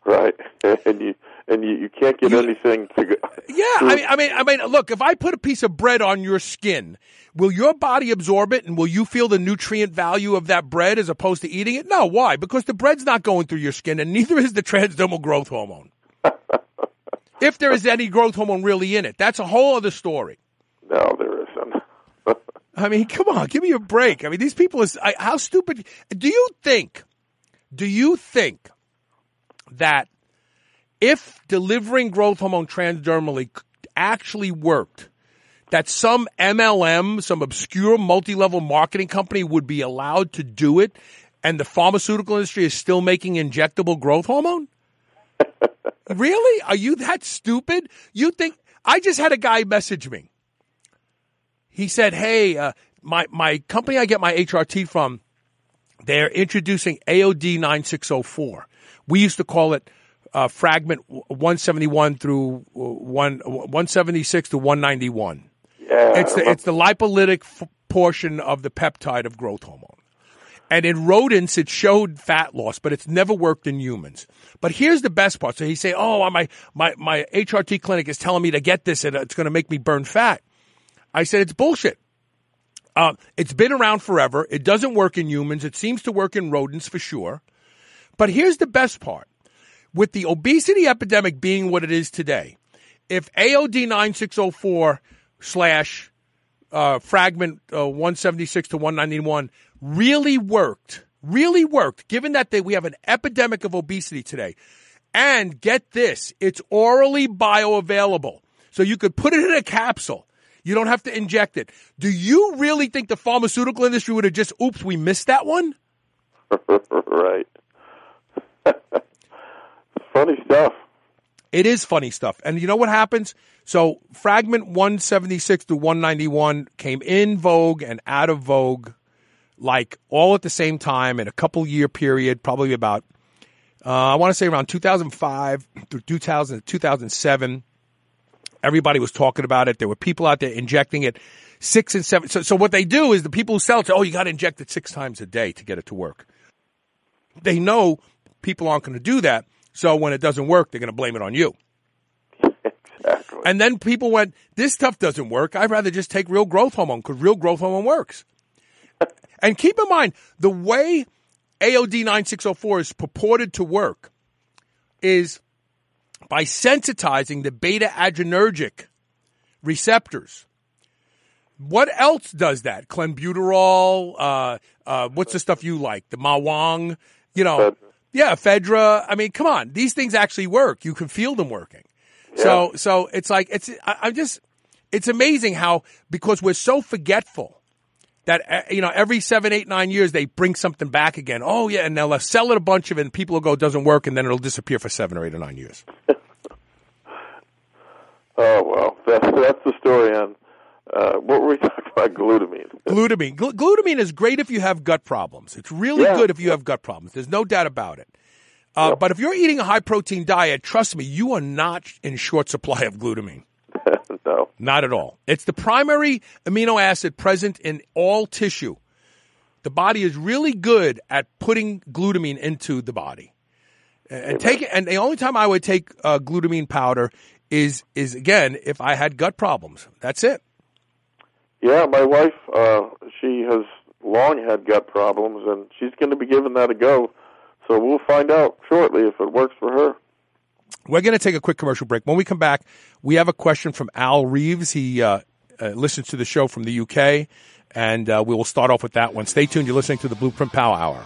right, *laughs* and you and you, you can't get You- anything to go. *laughs* Yeah, I mean, I mean, I mean, look, if I put a piece of bread on your skin, will your body absorb it and will you feel the nutrient value of that bread as opposed to eating it? No, why? Because the bread's not going through your skin and neither is the transdermal growth hormone. *laughs* if there is any growth hormone really in it, that's a whole other story. No, there isn't. I mean, come on, give me a break. I mean, these people is I, how stupid. Do you think? Do you think that if delivering growth hormone transdermally actually worked, that some MLM, some obscure multi-level marketing company would be allowed to do it, and the pharmaceutical industry is still making injectable growth hormone? *laughs* really? Are you that stupid? You think? I just had a guy message me he said, "Hey, uh, my my company I get my HRT from, they're introducing AOD 9604. We used to call it uh, fragment 171 through uh, one 176 to 191. Yeah, It's the it's the lipolytic f- portion of the peptide of growth hormone." And in rodents, it showed fat loss, but it's never worked in humans. But here's the best part. So he say, "Oh, my my my HRT clinic is telling me to get this, and it's going to make me burn fat." I said it's bullshit. Uh, it's been around forever. It doesn't work in humans. It seems to work in rodents for sure. But here's the best part. With the obesity epidemic being what it is today, if AOD 9604 slash uh, fragment uh, 176 to 191 really worked, really worked, given that they, we have an epidemic of obesity today, and get this, it's orally bioavailable. So you could put it in a capsule. You don't have to inject it. Do you really think the pharmaceutical industry would have just, oops, we missed that one? *laughs* right. *laughs* Funny stuff. It is funny stuff. And you know what happens? So fragment 176 to 191 came in vogue and out of vogue like all at the same time in a couple year period, probably about, uh, I want to say around 2005 through 2000, 2007. Everybody was talking about it. There were people out there injecting it six and seven. So, so what they do is the people who sell it say, oh, you got to inject it six times a day to get it to work. They know people aren't going to do that. So when it doesn't work, they're going to blame it on you. Exactly. And then people went, this stuff doesn't work. I'd rather just take real growth hormone because real growth hormone works. *laughs* and keep in mind, the way AOD 9604 is purported to work is by sensitizing the beta adrenergic receptors. What else does that? Clenbuterol, uh, uh, what's the stuff you like? The Ma Huang, you know, yeah, Ephedra. I mean, come on, these things actually work. You can feel them working. So, so it's like it's. I, I'm just. It's amazing how because we're so forgetful that uh, you know every seven, eight, nine years they bring something back again. Oh yeah, and they'll sell it a bunch of it, and people will go, it doesn't work, and then it'll disappear for seven or eight or nine years. *laughs* Oh well, that's that's the story on. Uh, what were we *laughs* talking about? Glutamine. Glutamine. Gl- glutamine is great if you have gut problems. It's really Yeah. good if you have gut problems. There's no doubt about it. Uh, Yep. But if you're eating a high protein diet, trust me, you are not in short supply of glutamine. No. Not at all. It's the primary amino acid present in all tissue. The body is really good at putting glutamine into the body. And, and take it, and the only time I would take uh, glutamine powder is is again if I had gut problems. That's it. Yeah, my wife, uh, she has long had gut problems, and she's going to be giving that a go. So we'll find out shortly if it works for her. We're going to take a quick commercial break. When we come back, we have a question from Al Reeves. He uh, uh, listens to the show from the UK, and uh, we will start off with that one. Stay tuned. You're listening to the Blueprint Power Hour.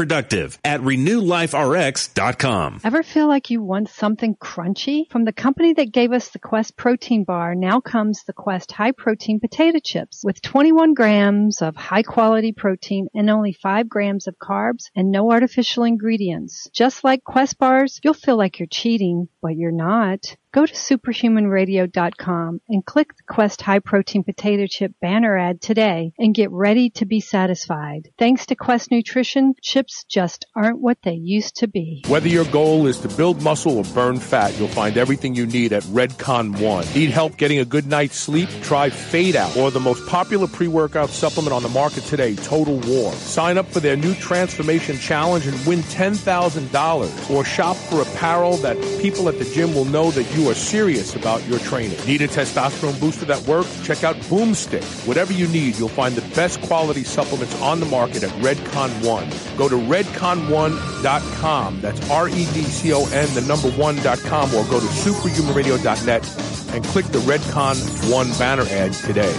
productive at RenewLifeRx.com. Ever feel like you want something crunchy? From the company that gave us the Quest protein bar, now comes the Quest high protein potato chips with 21 grams of high quality protein and only 5 grams of carbs and no artificial ingredients. Just like Quest bars, you'll feel like you're cheating, but you're not. Go to superhumanradio.com and click the Quest High Protein Potato Chip banner ad today and get ready to be satisfied. Thanks to Quest Nutrition, chips just aren't what they used to be. Whether your goal is to build muscle or burn fat, you'll find everything you need at Redcon One. Need help getting a good night's sleep? Try Fade Out or the most popular pre-workout supplement on the market today, Total War. Sign up for their new transformation challenge and win $10,000 or shop for apparel that people at the gym will know that you are serious about your training. Need a testosterone booster that works? Check out Boomstick. Whatever you need, you'll find the best quality supplements on the market at Redcon One. Go to redcon1.com. That's R-E-D-C-O-N, the number one.com, or go to superhumanradio.net and click the Redcon One banner ad today.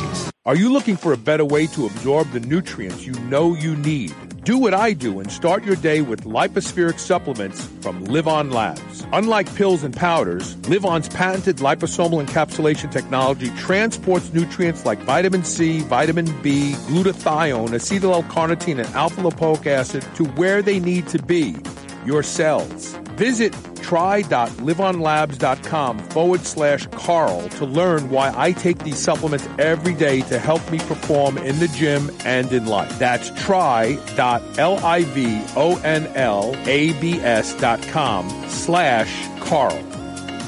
Are you looking for a better way to absorb the nutrients you know you need? Do what I do and start your day with Lypo-Spheric supplements from Livon Labs. Unlike pills and powders, Livon's patented liposomal encapsulation technology transports nutrients like vitamin C, vitamin B, glutathione, acetyl L-carnitine, and alpha lipoic acid to where they need to be, your cells. Visit try.livonlabs.com forward slash Carl to learn why I take these supplements every day to help me perform in the gym and in life. That's try.livonlabs.com slash Carl.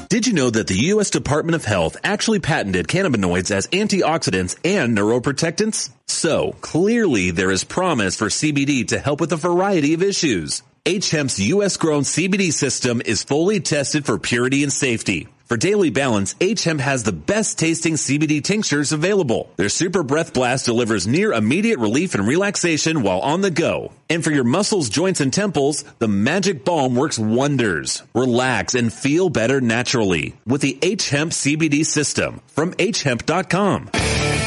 Did you know that the U.S. Department of Health actually patented cannabinoids as antioxidants and neuroprotectants? So, clearly there is promise for CBD to help with a variety of issues. H-Hemp's U.S. grown CBD system is fully tested for purity and safety. For daily balance, H-Hemp has the best tasting CBD tinctures available. Their Super Breath Blast delivers near immediate relief and relaxation while on the go. And for your muscles, joints, and temples, the Magic Balm works wonders. Relax and feel better naturally with the H-Hemp CBD system from hemp.com.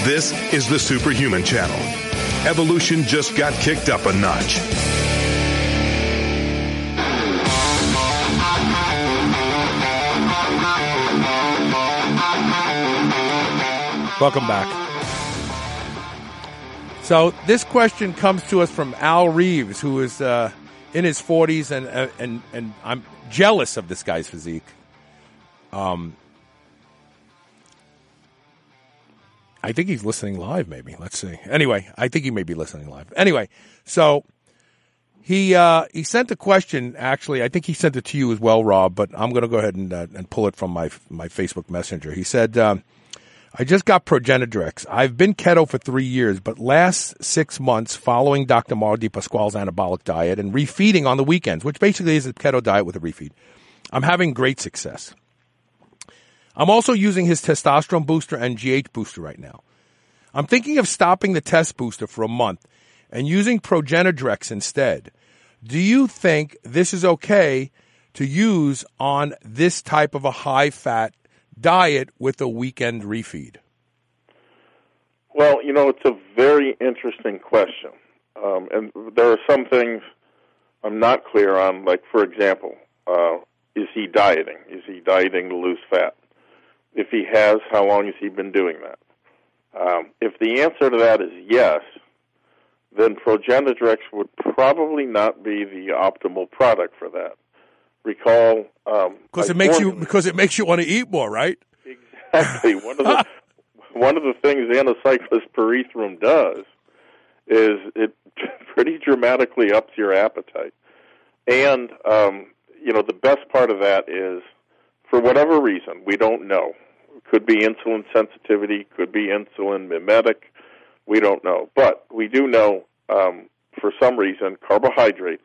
This is the Superhuman Channel. Evolution just got kicked up a notch. Welcome back. So this question comes to us from Al Reeves, who is uh, in his 40s, and uh, and and I'm jealous of this guy's physique. Um, I think he's listening live. Maybe let's see. Anyway, I think he may be listening live. Anyway, so he uh, he sent a question. Actually, I think he sent it to you as well, Rob. But I'm going to go ahead and uh, and pull it from my my Facebook Messenger. He said. Um, I just got Progenadrex. I've been keto for three years, but last six months following Dr. Mauro Di Pasquale's anabolic diet and refeeding on the weekends, which basically is a keto diet with a refeed, I'm having great success. I'm also using his testosterone booster and GH booster right now. I'm thinking of stopping the test booster for a month and using Progenadrex instead. Do you think this is okay to use on this type of a high fat diet with a weekend refeed? Well, you know, it's a very interesting question, um, and there are some things I'm not clear on. Like, for example, uh, is he dieting? Is he dieting to lose fat? If he has, how long has he been doing that? Um, if the answer to that is yes, then Progenadrex would probably not be the optimal product for that. Recall, because um, it makes you because it makes you want to eat more, right? exactly *laughs* one of the one of the things anacyclus pyrethrum does is it *laughs* pretty dramatically ups your appetite, and um, you know the best part of that is for whatever reason we don't know. It Could be insulin sensitivity, could be insulin mimetic. We don't know, but we do know um, for some reason carbohydrates.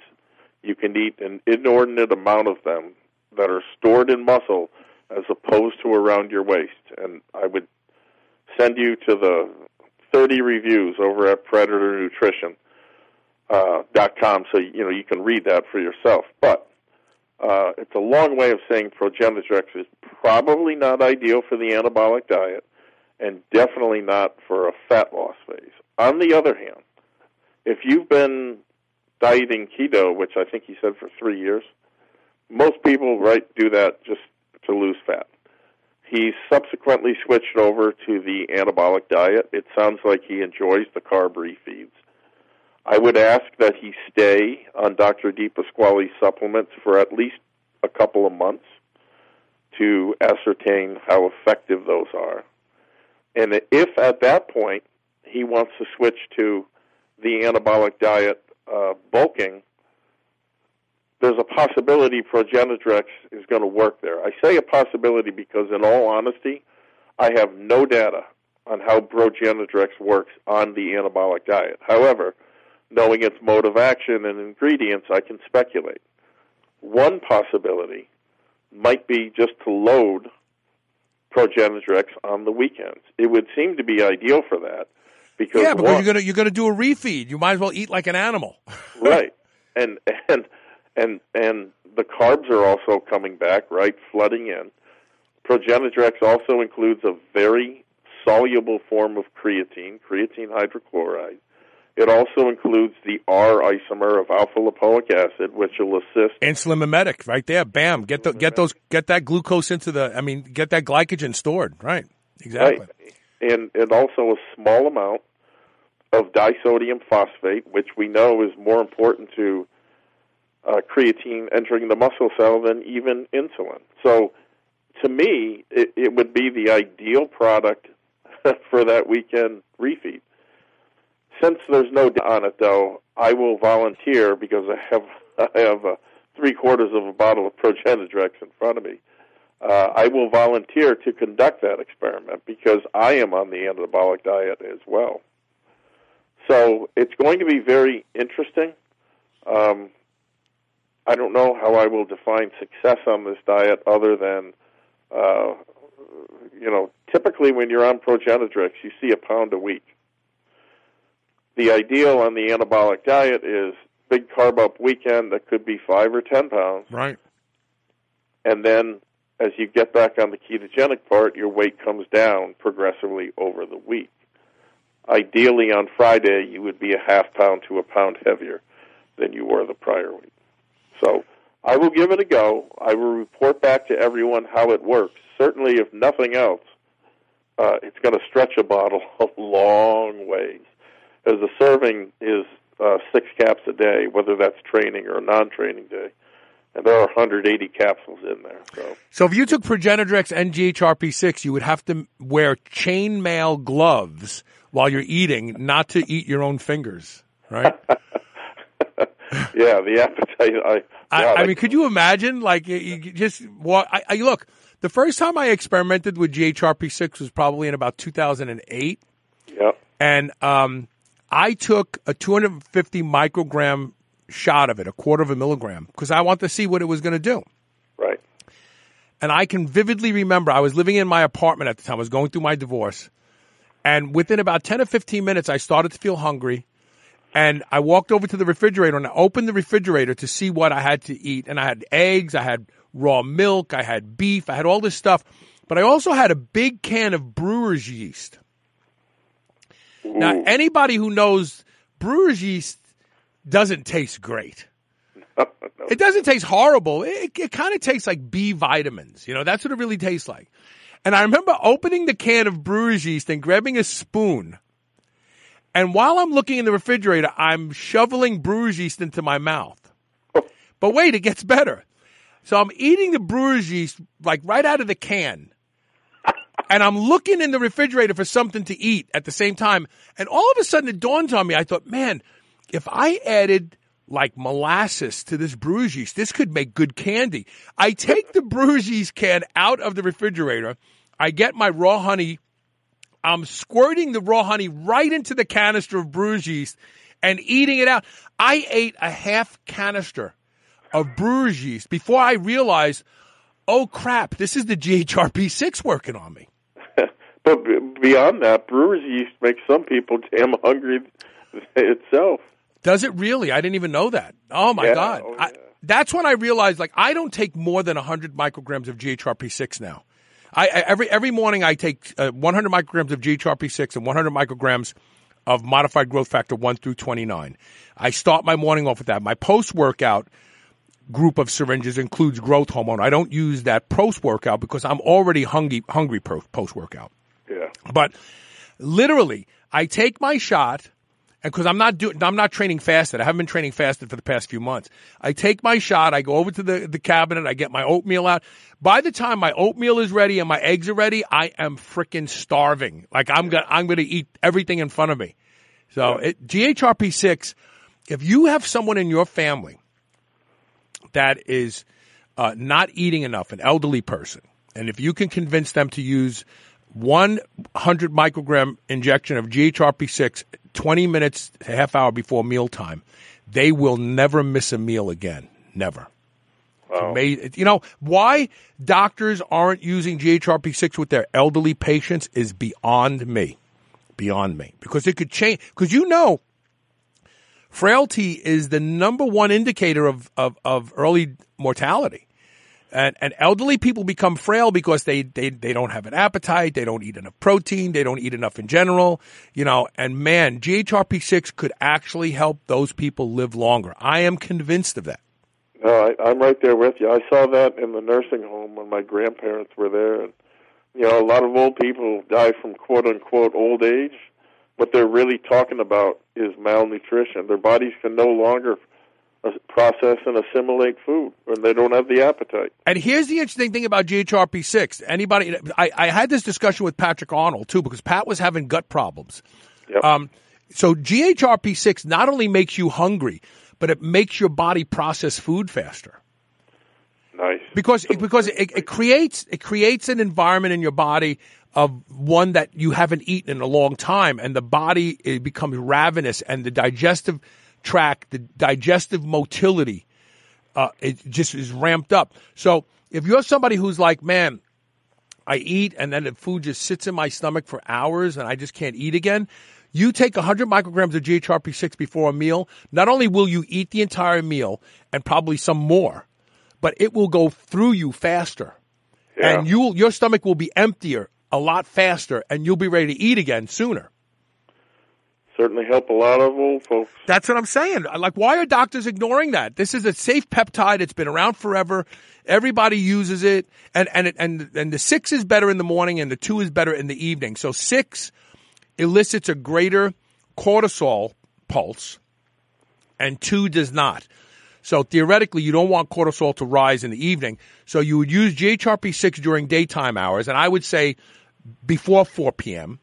You can eat an inordinate amount of them that are stored in muscle as opposed to around your waist. And I would send you to the 30 reviews over at Predator Nutrition uh, dot com, so you know you can read that for yourself. But uh, it's a long way of saying Progenadrex is probably not ideal for the anabolic diet, and definitely not for a fat loss phase. On the other hand, if you've been dieting keto, which I think he said for three years, most people right do that just to lose fat. He subsequently switched over to the anabolic diet. It sounds like he enjoys the carb refeeds. I would ask that he stay on Dr. Di Pasquale's supplements for at least a couple of months to ascertain how effective those are. And if at that point he wants to switch to the anabolic diet uh, bulking, there's a possibility Progenadrex is going to work there. I say a possibility because, in all honesty, I have no data on how Progenadrex works on the anabolic diet. However, knowing its mode of action and ingredients, I can speculate. One possibility might be just to load Progenadrex on the weekends. It would seem to be ideal for that because Yeah, because one- you're gonna you're gonna do a refeed. You might as well eat like an animal. *laughs* right and and and and the carbs are also coming back right flooding in progenadrex also includes a very soluble form of creatine creatine hydrochloride it also includes the R isomer of alpha lipoic acid, which will assist. Insulin mimetic, right there. Bam. Get the, get those get that glucose into the. I mean, get that glycogen stored. Right. Exactly. Right. And, and also a small amount of disodium phosphate, which we know is more important to uh, creatine entering the muscle cell than even insulin. So, to me, it, it would be the ideal product *laughs* for that weekend refeed. Since there's no data on it, though, I will volunteer because I have *laughs* I have uh, three quarters of a bottle of Progenadrex in front of me. Uh, I will volunteer to conduct that experiment because I am on the anabolic diet as well. So it's going to be very interesting. Um, I don't know how I will define success on this diet other than, uh, you know, typically when you're on Progenadrex, you see a pound a week. The ideal on the anabolic diet is big carb up weekend that could be five or ten pounds, Right. and then as you get back on the ketogenic part, your weight comes down progressively over the week. Ideally, on Friday, you would be a half pound to a pound heavier than you were the prior week. So I will give it a go. I will report back to everyone how it works. Certainly, if nothing else, uh, it's going to stretch a bottle *laughs* a long ways. As the serving is uh, six caps a day, whether that's training or non-training day, and there are 180 capsules in there. So So if you took Progenadrex and GHRP6, you would have to wear chainmail gloves while you're eating, not to eat your own fingers. Right. *laughs* yeah, the appetite. I, I, God, I mean, could you imagine? Like, you, you just walk. I, I look. The first time I experimented with GHRP6 was probably in about 2008, yeah, and um, I took a 250 microgram shot of it, a quarter of a milligram, because I want to see what it was going to do. right. And I can vividly remember I was living in my apartment at the time. I was going through my divorce. And within about 10 or 15 minutes, I started to feel hungry. And I walked over to the refrigerator and I opened the refrigerator to see what I had to eat. And I had eggs, I had raw milk, I had beef, I had all this stuff. But I also had a big can of brewer's yeast. Now, anybody who knows brewer's yeast doesn't taste great. It doesn't taste horrible. It, it kind of tastes like B vitamins. You know, that's what it really tastes like. And I remember opening the can of brewer's yeast and grabbing a spoon. And while I'm looking in the refrigerator, I'm shoveling brewer's yeast into my mouth. But wait, it gets better. So I'm eating the brewer's yeast like right out of the can. And I'm looking in the refrigerator for something to eat at the same time. And all of a sudden it dawns on me, I thought, man, if I added like molasses to this brewer's yeast, this could make good candy. I take the brewer's yeast can out of the refrigerator. I get my raw honey. I'm squirting the raw honey right into the canister of brewer's yeast and eating it out. I ate a half canister of brewer's yeast before I realized, oh crap, this is the GHRP6 working on me. *laughs* But beyond that, brewer's yeast makes some people damn hungry itself. Does it really? I didn't even know that. Oh my Yeah, god! oh, I, that's when I realized, like, I don't take more than 100 micrograms of GHRP6 now. I, I every every morning I take uh, 100 micrograms of GHRP6 and 100 micrograms of modified growth factor 1 through 29. I start my morning off with that. My post workout group of syringes includes growth hormone. I don't use that post workout because I'm already hungry hungry post workout. Yeah. But literally, I take my shot, because I'm not doing, I'm not training fasted. I haven't been training fasted for the past few months. I take my shot. I go over to the the cabinet. I get my oatmeal out. By the time my oatmeal is ready and my eggs are ready, I am freaking starving. Like I'm gonna I'm gonna eat everything in front of me. So it, GHRP six. If you have someone in your family that is uh, not eating enough, an elderly person, and if you can convince them to use 100 microgram injection of GHRP6 20 minutes to half hour before mealtime, they will never miss a meal again. Never. Ama- You know, why doctors aren't using GHRP6 with their elderly patients is beyond me. Beyond me. Because it could change. Because you know, frailty is the number one indicator of, of, of early mortality. And, and elderly people become frail because they, they, they don't have an appetite, they don't eat enough protein, they don't eat enough in general, you know, and man, GHRP6 could actually help those people live longer. I am convinced of that. No, I, I'm right there with you. I saw that in the nursing home when my grandparents were there, and you know, a lot of old people die from quote unquote old age. What they're really talking about is malnutrition. Their bodies can no longer process and assimilate food, and they don't have the appetite. And here's the interesting thing about GHRP6. Anybody, I, I had this discussion with Patrick Arnold too, because Pat was having gut problems. Yep. Um, so GHRP6 not only makes you hungry, but it makes your body process food faster nice. because because it, it creates it creates an environment in your body of one that you haven't eaten in a long time, and the body it becomes ravenous, and the digestive tract, the digestive motility, uh, it just is ramped up. So if you're somebody who's like, man, I eat and then the food just sits in my stomach for hours and I just can't eat again. You take 100 micrograms of GHRP6 before a meal. Not only will you eat the entire meal and probably some more, but it will go through you faster. Yeah. And you your stomach will be emptier a lot faster and you'll be ready to eat again sooner. Certainly help a lot of old folks. That's what I'm saying. Like, why are doctors ignoring that? This is a safe peptide. It's been around forever. Everybody uses it, and and it, and and the six is better in the morning, and the two is better in the evening. So six elicits a greater cortisol pulse, and two does not. So theoretically, you don't want cortisol to rise in the evening. So you would use GHRP6 during daytime hours, and I would say before 4 p.m.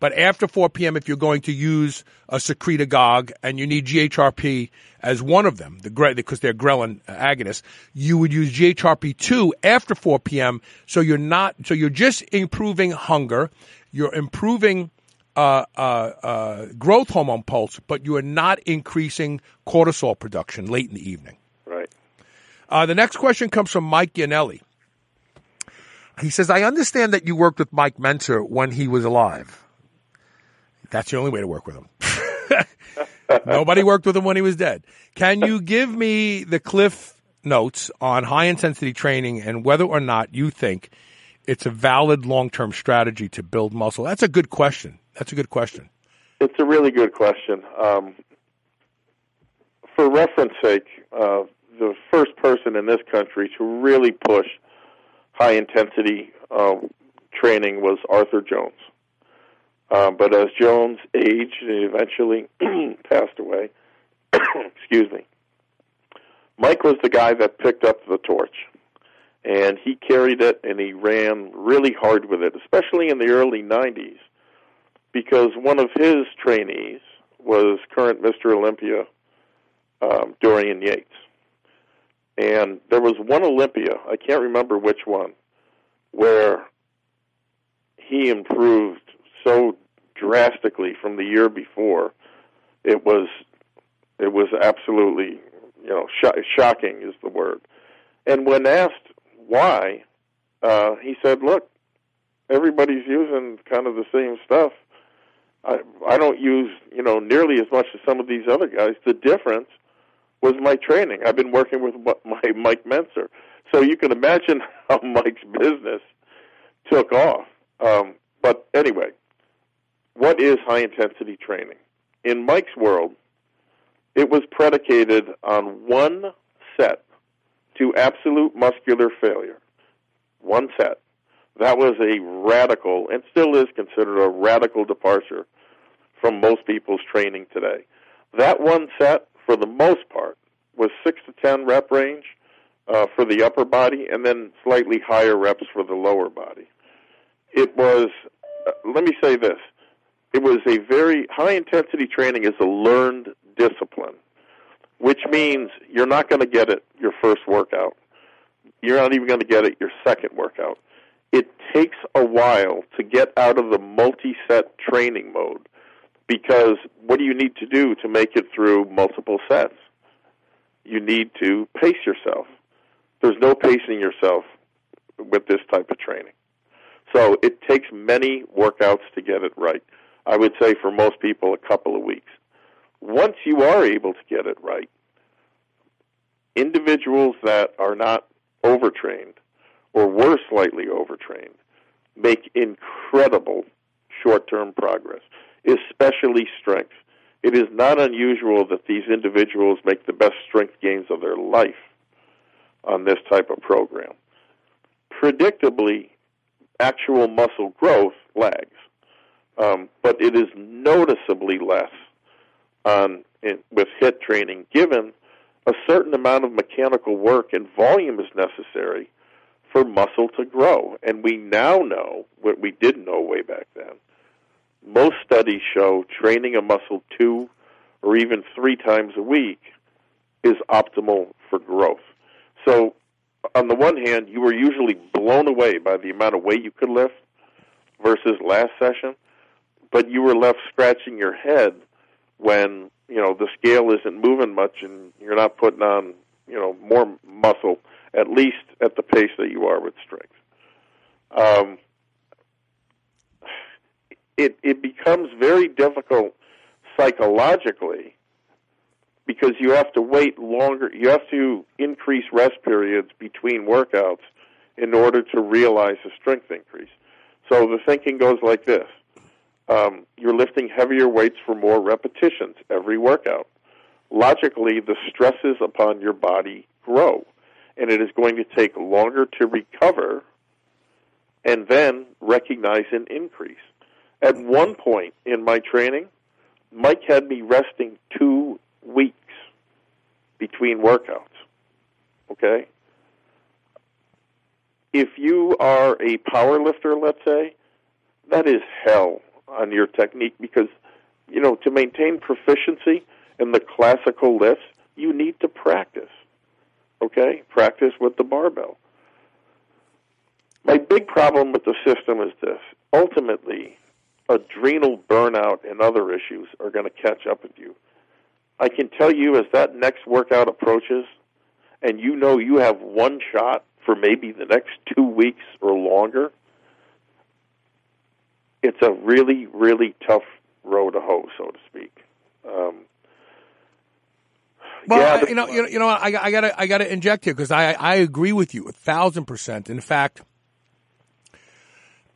But after 4 p.m., if you're going to use a secretagogue and you need GHRP as one of them, the because they're ghrelin agonists, you would use GHRP2 after 4 p.m. So you're not, so you're just improving hunger, you're improving uh, uh, uh, growth hormone pulse, but you are not increasing cortisol production late in the evening. Right. Uh, the next question comes from Mike Gianelli. He says, I understand that you worked with Mike Mentzer when he was alive. That's the only way to work with him. *laughs* Nobody worked with him when he was dead. Can you give me the cliff notes on high intensity training and whether or not you think it's a valid long term strategy to build muscle? That's a good question. That's a good question. it's a really good question. Um, for reference sake, uh, the first person in this country to really push high intensity uh, training was Arthur Jones. Uh, but as Jones aged and eventually *clears throat* passed away, *coughs* excuse me, Mike was the guy that picked up the torch. And he carried it and he ran really hard with it, especially in the early 90s, because one of his trainees was current Mr. Olympia um, Dorian Yates. And there was one Olympia, I can't remember which one, where he improved so drastically from the year before. It was it was absolutely you know sh- shocking is the word. And when asked why, uh, he said, "Look, everybody's using kind of the same stuff. I I don't use you know nearly as much as some of these other guys. The difference was my training. I've been working with my Mike Mentzer, so you can imagine *laughs* how Mike's business took off. Um, but anyway, what is high intensity training? In Mike's world, it was predicated on one set to absolute muscular failure. One set. That was a radical, and still is considered a radical departure from most people's training today. That one set, for the most part, was 6 to 10 rep range uh, for the upper body, and then slightly higher reps for the lower body. It was, uh, let me say this, it was a very high intensity training is a learned discipline, which means you're not going to get it your first workout. You're not even going to get it your second workout. It takes a while to get out of the multi set training mode because what do you need to do to make it through multiple sets? You need to pace yourself. There's no pacing yourself with this type of training. So it takes many workouts to get it right. I would say for most people, a couple of weeks. Once you are able to get it right, individuals that are not overtrained or were slightly overtrained make incredible short term progress, especially strength. It is not unusual that these individuals make the best strength gains of their life on this type of program. Predictably, actual muscle growth lags um, but it is noticeably less on in, with HIIT training, given a certain amount of mechanical work and volume is necessary for muscle to grow. And we now know what we didn't know way back then. Most studies show training a muscle two or even three times a week is optimal for growth. So, on the one hand, you were usually blown away by the amount of weight you could lift versus last session but you were left scratching your head when you know the scale isn't moving much and you're not putting on you know more muscle at least at the pace that you are with strength. Um, it it becomes very difficult psychologically because you have to wait longer. You have to increase rest periods between workouts in order to realize a strength increase. So the thinking goes like this um, you're lifting heavier weights for more repetitions every workout. Logically, the stresses upon your body grow, and it is going to take longer to recover and then recognize an increase. At one point in my training, Mike had me resting two weeks between workouts. Okay? If you are a power lifter, let's say, that is hell on your technique because you know to maintain proficiency in the classical lifts you need to practice okay? Practice with the barbell. My big problem with the system is this. Ultimately adrenal burnout and other issues are going to catch up with you. I can tell you as that next workout approaches and you know you have one shot for maybe the next two weeks or longer it's a really, really tough row to hoe, so to speak. Um, well, yeah, the, you know, you know, you know, I, I gotta, I gotta inject here because I, I agree with you a thousand percent. In fact,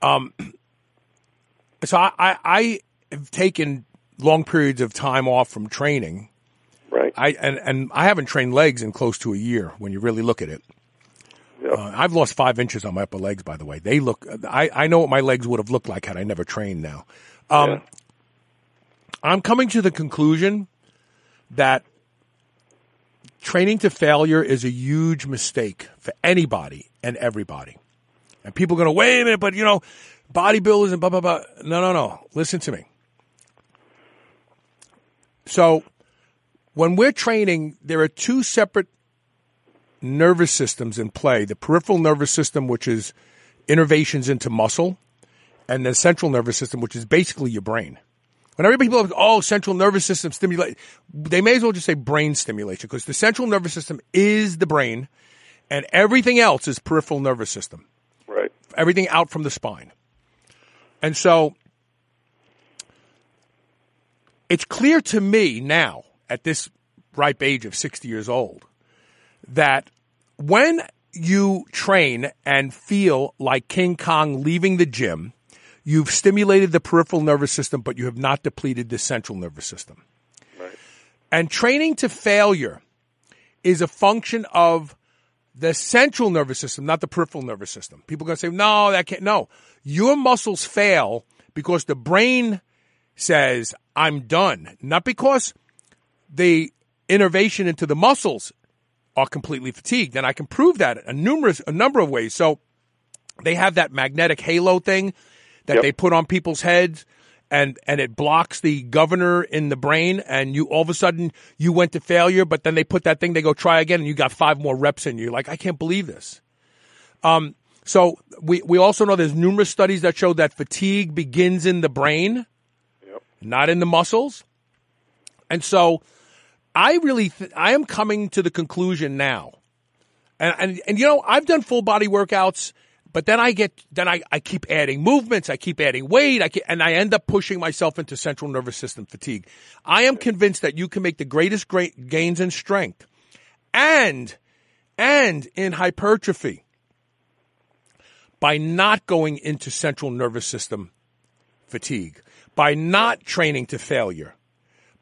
um, *clears throat* so I, I, I have taken long periods of time off from training. Right. I and, and I haven't trained legs in close to a year when you really look at it. Yep. Uh, I've lost five inches on my upper legs, by the way. They look. I, I know what my legs would have looked like had I never trained. Now, um, Yeah. I'm coming to the conclusion that training to failure is a huge mistake for anybody and everybody. And people are going to wait a minute, but you know, bodybuilders and blah blah blah. No, no, no. Listen to me. So, when we're training, there are two separate nervous systems in play the peripheral nervous system, which is innervations into muscle, and the central nervous system, which is basically your brain. Whenever people are, oh, central nervous system stimulate, they may as well just say brain stimulation because the central nervous system is the brain and everything else is peripheral nervous system, Right. everything out from the spine. And so it's clear to me now at this ripe age of 60 years old that when you train and feel like King Kong leaving the gym, you've stimulated the peripheral nervous system, but you have not depleted the central nervous system. Right. And training to failure is a function of the central nervous system, not the peripheral nervous system. People are going to say, no, that can't. No, your muscles fail because the brain says, I'm done. Not because the innervation into the muscles are completely fatigued. And I can prove that a numerous, a number of ways. So they have that magnetic halo thing that Yep. they put on people's heads and, and it blocks the governor in the brain and you all of a sudden you went to failure, but then they put that thing, they go try again and you got five more reps in you. Like, I can't believe this. Um, so we, we also know there's numerous studies that show that fatigue begins in the brain, Yep. not in the muscles. And so I really, th- I am coming to the conclusion now. And, and, and you know, I've done full body workouts, but then I get, then I, I keep adding movements, I keep adding weight, I keep, and I end up pushing myself into central nervous system fatigue. I am convinced that you can make the greatest great gains in strength and, and in hypertrophy by not going into central nervous system fatigue, by not training to failure,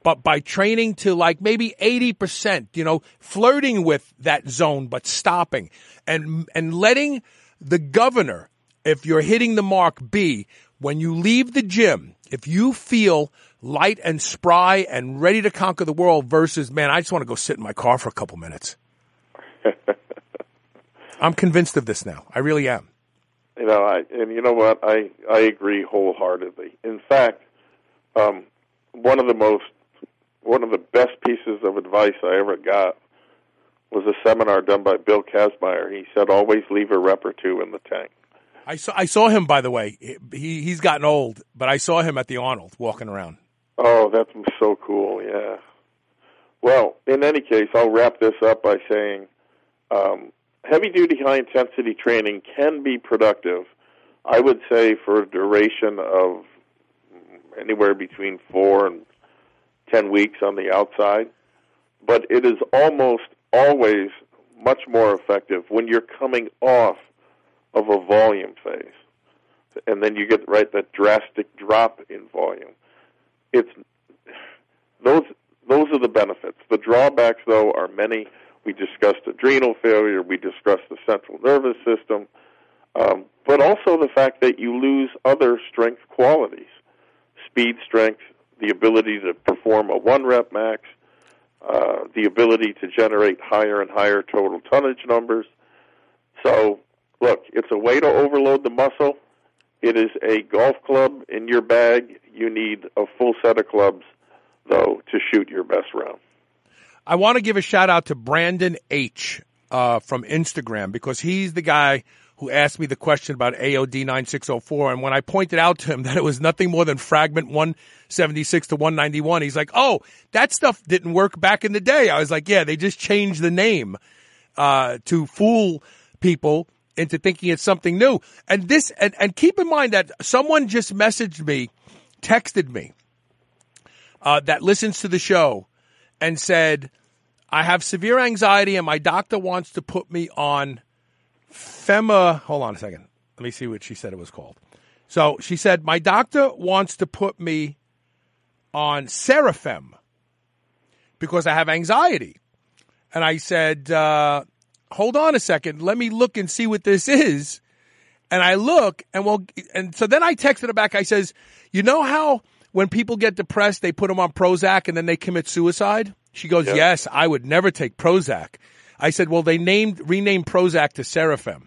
but by training to like maybe 80%, you know, flirting with that zone, but stopping and, and letting the governor, if you're hitting the mark, be when you leave the gym, if you feel light and spry and ready to conquer the world versus, man, I just want to go sit in my car for a couple minutes. *laughs* I'm convinced of this now. I really am. You know, I and you know what? I I agree wholeheartedly. In fact, um, one of the most one of the best pieces of advice I ever got was a seminar done by Bill Kazmaier. He said, "Always leave a rep or two in the tank." I saw I saw him by the way. He he's gotten old, but I saw him at the Arnold walking around. Oh, that's so cool. Yeah. Well, in any case, I'll wrap this up by saying um, heavy duty, high intensity training can be productive, I would say, for a duration of anywhere between four and 10 weeks on the outside. But it is almost always much more effective when you're coming off of a volume phase. And then you get right that drastic drop in volume. It's those those are the benefits. The drawbacks though are many. We discussed adrenal failure, we discussed the central nervous system, um, but also the fact that you lose other strength qualities. Speed strength, the ability to perform a one rep max, uh, the ability to generate higher and higher total tonnage numbers. So, look, it's a way to overload the muscle. It is a golf club in your bag. You need a full set of clubs, though, to shoot your best round. I want to give a shout out to Brandon H uh, from Instagram because he's the guy who asked me the question about AOD 9604. And when I pointed out to him *laughs* that it was nothing more than fragment 176 to 191, he's like, oh, that stuff didn't work back in the day. I was like, yeah, they just changed the name uh, to fool people into thinking it's something new. And this, and, and keep in mind that someone just messaged me, texted me, uh, that listens to the show and said, I have severe anxiety and my doctor wants to put me on Fema. Hold on a second. Let me see what she said it was called. So she said, My doctor wants to put me on Sarafem because I have anxiety. And I said, uh, hold on a second. Let me look and see what this is. And I look and well, and so then I texted her back. I says, you know how when people get depressed, they put them on Prozac and then they commit suicide? She goes, Yeah. yes, I would never take Prozac. I said, well, they named, renamed Prozac to Sarafem.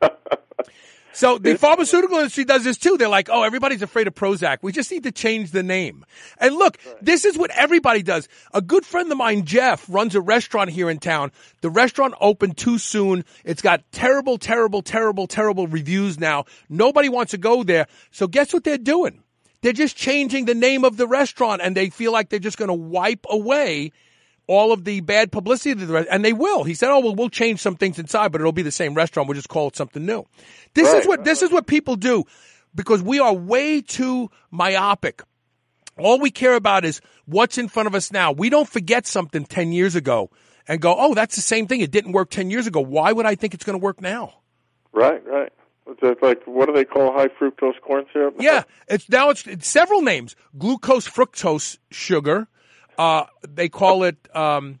*laughs* So the pharmaceutical industry does this too. They're like, oh, everybody's afraid of Prozac. We just need to change the name. And look, this is what everybody does. A good friend of mine, Jeff, runs a restaurant here in town. The restaurant opened too soon. It's got terrible, terrible, terrible, terrible reviews now. Nobody wants to go there. So guess what they're doing? They're just changing the name of the restaurant and they feel like they're just going to wipe away all of the bad publicity the rest, and they will. He said, "Oh well, we'll change some things inside, but it'll be the same restaurant. We'll just call it something new." This is what this is what people do because we are way too myopic. All we care about is what's in front of us now. We don't forget something 10 years ago and go, "Oh, that's the same thing. It didn't work 10 years ago. Why would I think it's going to work now?" Right, right. It's like what do they call high fructose corn syrup? Yeah, it's now it's, it's several names: glucose, fructose, sugar. Uh, they call it um,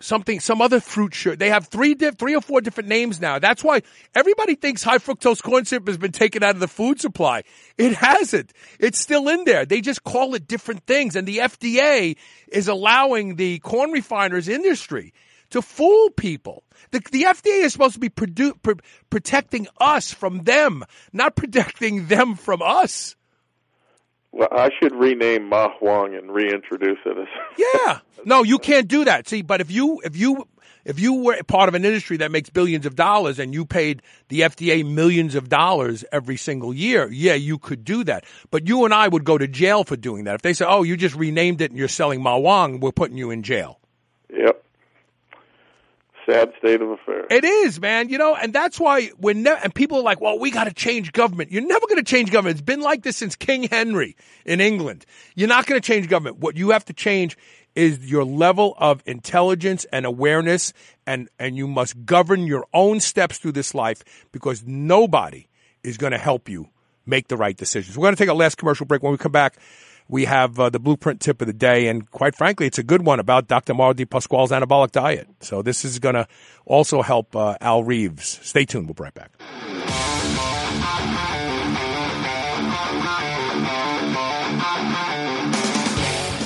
something, some other fruit sugar. They have three, di- three or four different names now. That's why everybody thinks high fructose corn syrup has been taken out of the food supply. It hasn't. It's still in there. They just call it different things, and the FDA is allowing the corn refiners industry to fool people. The, the FDA is supposed to be produ- pr- protecting us from them, not protecting them from us. Well, I should rename Ma Huang and reintroduce it as. *laughs* Yeah. No, you can't do that. See, but if you if you if you were part of an industry that makes billions of dollars and you paid the FDA millions of dollars every single year, yeah, you could do that. But you and I would go to jail for doing that. If they say, "Oh, you just renamed it and you're selling Ma Huang, we're putting you in jail." Yep. Sad state of affairs. It is, man. You know, and that's why we're never, and people are like, well, we got to change government. You're never going to change government. It's been like this since King Henry in England. You're not going to change government. What you have to change is your level of intelligence and awareness and, and you must govern your own steps through this life because nobody is going to help you make the right decisions. We're going to take a last commercial break. When we come back, we have uh, the blueprint tip of the day, and quite frankly, it's a good one about Dr. Mauro Di Pasquale's anabolic diet. So this is going to also help uh, Al Reeves. Stay tuned. We'll be right back.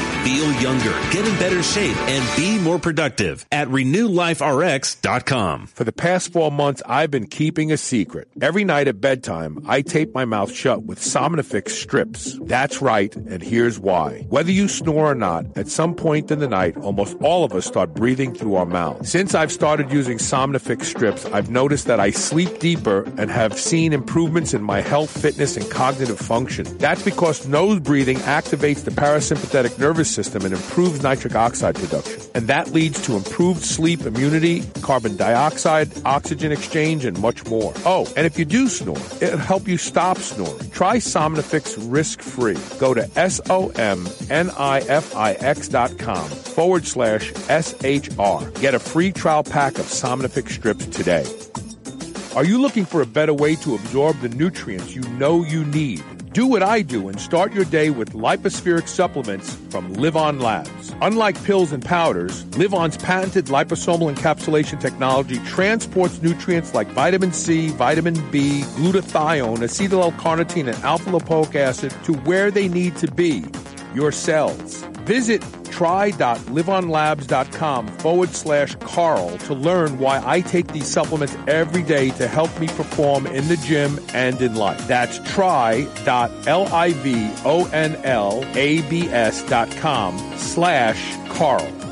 Feel younger, get in better shape, and be more productive at RenewLifeRx.com. For the past four months, I've been keeping a secret. Every night at bedtime, I tape my mouth shut with Somnifix strips. That's right, and here's why. Whether you snore or not, at some point in the night, almost all of us start breathing through our mouth. Since I've started using Somnifix strips, I've noticed that I sleep deeper and have seen improvements in my health, fitness, and cognitive function. That's because nose breathing activates the parasympathetic nervous system and improves nitric oxide production. And that leads to improved sleep immunity, carbon dioxide, oxygen exchange, and much more. Oh, and if you do snore, it'll help you stop snoring. Try Somnifix risk-free. Go to S-O-M-N-I-F-I-X dot com forward slash S-H-R. Get a free trial pack of Somnifix strips today. Are you looking for a better way to absorb the nutrients you know you need? Do what I do and start your day with Lypo-Spheric supplements from Livon Labs. Unlike pills and powders, Livon's patented liposomal encapsulation technology transports nutrients like vitamin C, vitamin B, glutathione, acetyl L-carnitine, and alpha lipoic acid to where they need to be, your cells. Visit try.livonlabs.com forward slash Carl to learn why I take these supplements every day to help me perform in the gym and in life. That's try.livonlabs.com slash Carl.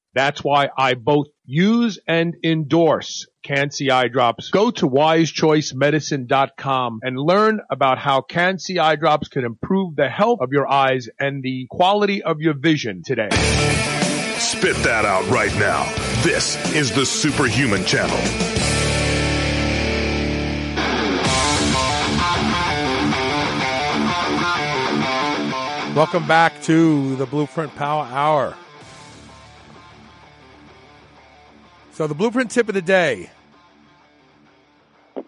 That's why I both use and endorse Can-C eye drops. Go to wisechoicemedicine.com and learn about how Can-C eye drops can improve the health of your eyes and the quality of your vision today. Spit that out right now. This is the Superhuman Channel. Welcome back to the Blueprint Power Hour. So the blueprint tip of the day.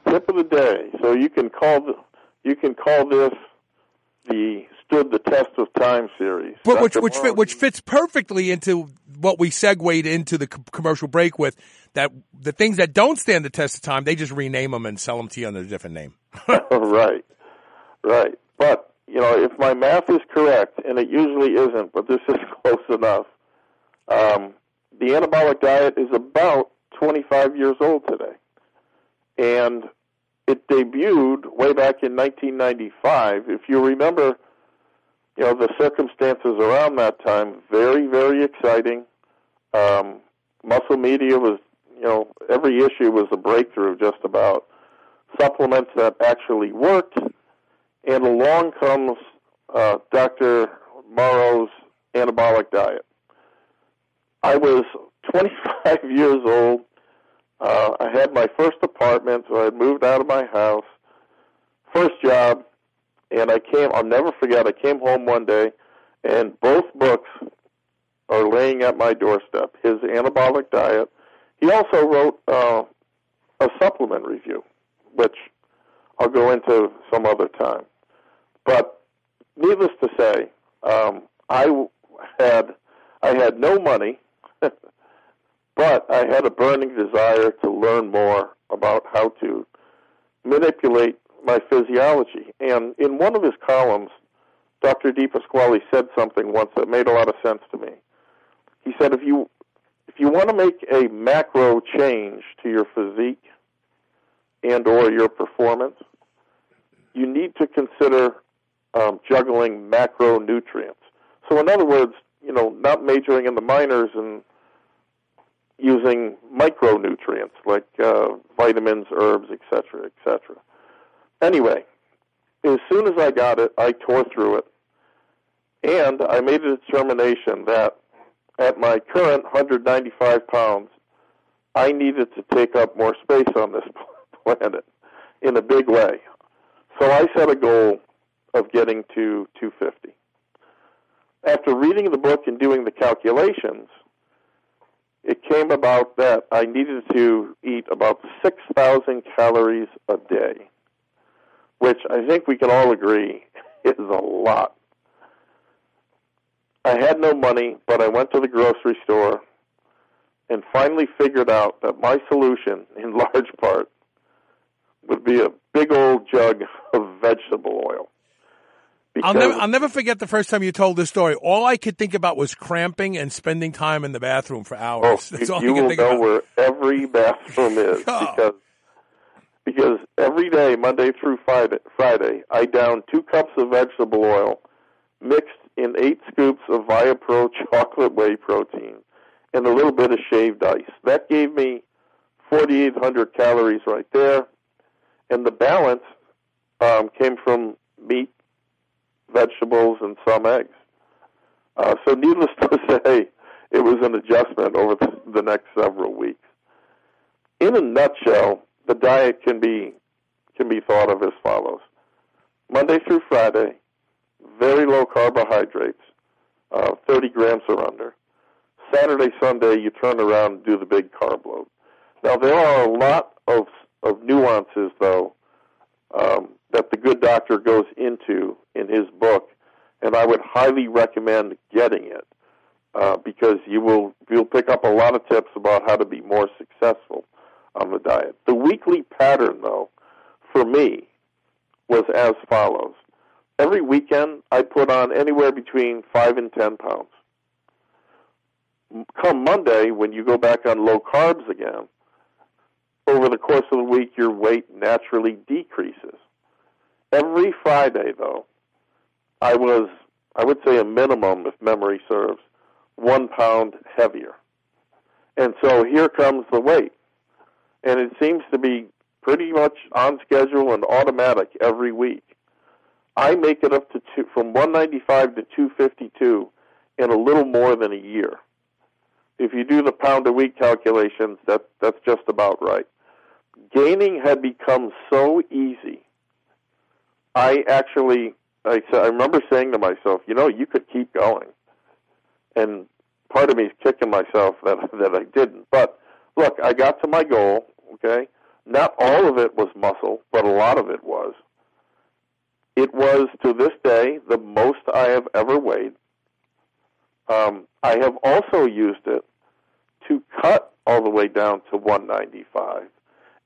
Tip of the day. So you can call the, you can call this the stood the test of time series. But which which fit, which fits perfectly into what we segued into the commercial break with that the things that don't stand the test of time they just rename them and sell them to you under a different name. *laughs* *laughs* right, right. But you know, if my math is correct, and it usually isn't, but this is *laughs* close enough. Um, the anabolic diet is about 25 years old today. And it debuted way back in 1995. If you remember, you know, the circumstances around that time, very, very exciting. Um, muscle media was, you know, every issue was a breakthrough just about. Supplements that actually worked. And along comes uh, Dr. Mauro's anabolic diet. I was 25 *laughs* years old. Uh, I had my first apartment, so I had moved out of my house. First job, and I came. I'll never forget. I came home one day, and both books are laying at my doorstep. His anabolic diet. He also wrote uh, a supplement review, which I'll go into some other time. But needless to say, um, I had I had no money. *laughs* But I had a burning desire to learn more about how to manipulate my physiology. And in one of his columns, Dr. Di Pasquale said something once that made a lot of sense to me. He said, if you if you want to make a macro change to your physique and or your performance, you need to consider um, juggling macronutrients. So, in other words, you know, not majoring in the minors and using micronutrients like uh, vitamins, herbs, etc., etc. Anyway, as soon as I got it, I tore through it, and I made a determination that at my current 195 pounds, I needed to take up more space on this *laughs* planet in a big way. So I set a goal of getting to 250. After reading the book and doing the calculations, it came about that I needed to eat about 6,000 calories a day, which I think we can all agree *laughs* is a lot. I had no money, but I went to the grocery store and finally figured out that my solution, *laughs* in large part, would be a big old jug of vegetable oil. I'll never, I'll never forget the first time you told this story. All I could think about was cramping and spending time in the bathroom for hours. Oh, *laughs* That's all you I could will think know about. where every bathroom is *laughs* Oh. because because every day, Monday through Friday, Friday, I down two cups of vegetable oil mixed in eight scoops of Viapro *laughs* chocolate whey protein and a little bit of shaved ice. That gave me 4,800 calories right there, and the balance um, came from meat, vegetables, and some eggs. Uh, so, needless *laughs* to say, it was an adjustment over the, next several weeks. In a nutshell, the diet can be can be thought of as follows: Monday through Friday, very low carbohydrates, uh, 30 grams or under. Saturday, Sunday, you turn around and do the big carb load. Now there are a lot of of nuances though um, that the good doctor goes into in his book, and I would highly recommend getting it uh, because you will you'll pick up a lot of tips about how to be more successful on the diet. The weekly pattern, though, for me, was as follows: every weekend I put on anywhere between five and ten pounds. Come Monday, when you go back on low carbs again, over the course of the week, your weight naturally decreases. Every Friday, though, I was, I would say, a minimum, if memory serves, one pound heavier. And so here comes the weight. And it seems to be pretty much on schedule and automatic every week. I make it up to two, from 195 to 252 in a little more than a year. If you do the pound a week calculations, that that's just about right. Gaining had become so easy. I actually, I, I remember saying to myself, you know, you could keep going and part of me is kicking myself that *laughs* that I didn't. But look, I got to my goal. Okay, not all of it was muscle, but a lot of it was. It was to this day the most I have ever weighed. Um, I have also used it to cut all the way down to 195.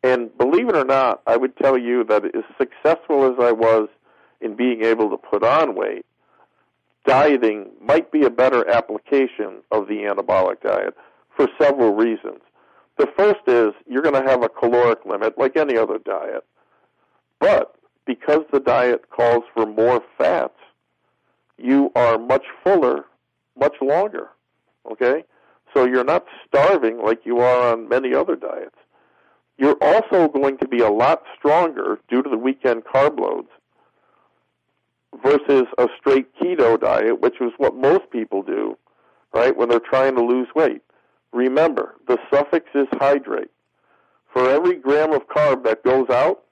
And believe it or not, I would tell you that as successful as I was in being able to put on weight, dieting might be a better application of the anabolic diet for several reasons. The first is you're going to have a caloric limit like any other diet. But because the diet calls for more fats, you are much fuller, much longer. Okay? So you're not starving like you are on many other diets. You're also going to be a lot stronger due to the weekend carb loads versus a straight keto diet, which is what most people do, right, when they're trying to lose weight. Remember, the suffix is hydrate. For every gram of carb that goes out,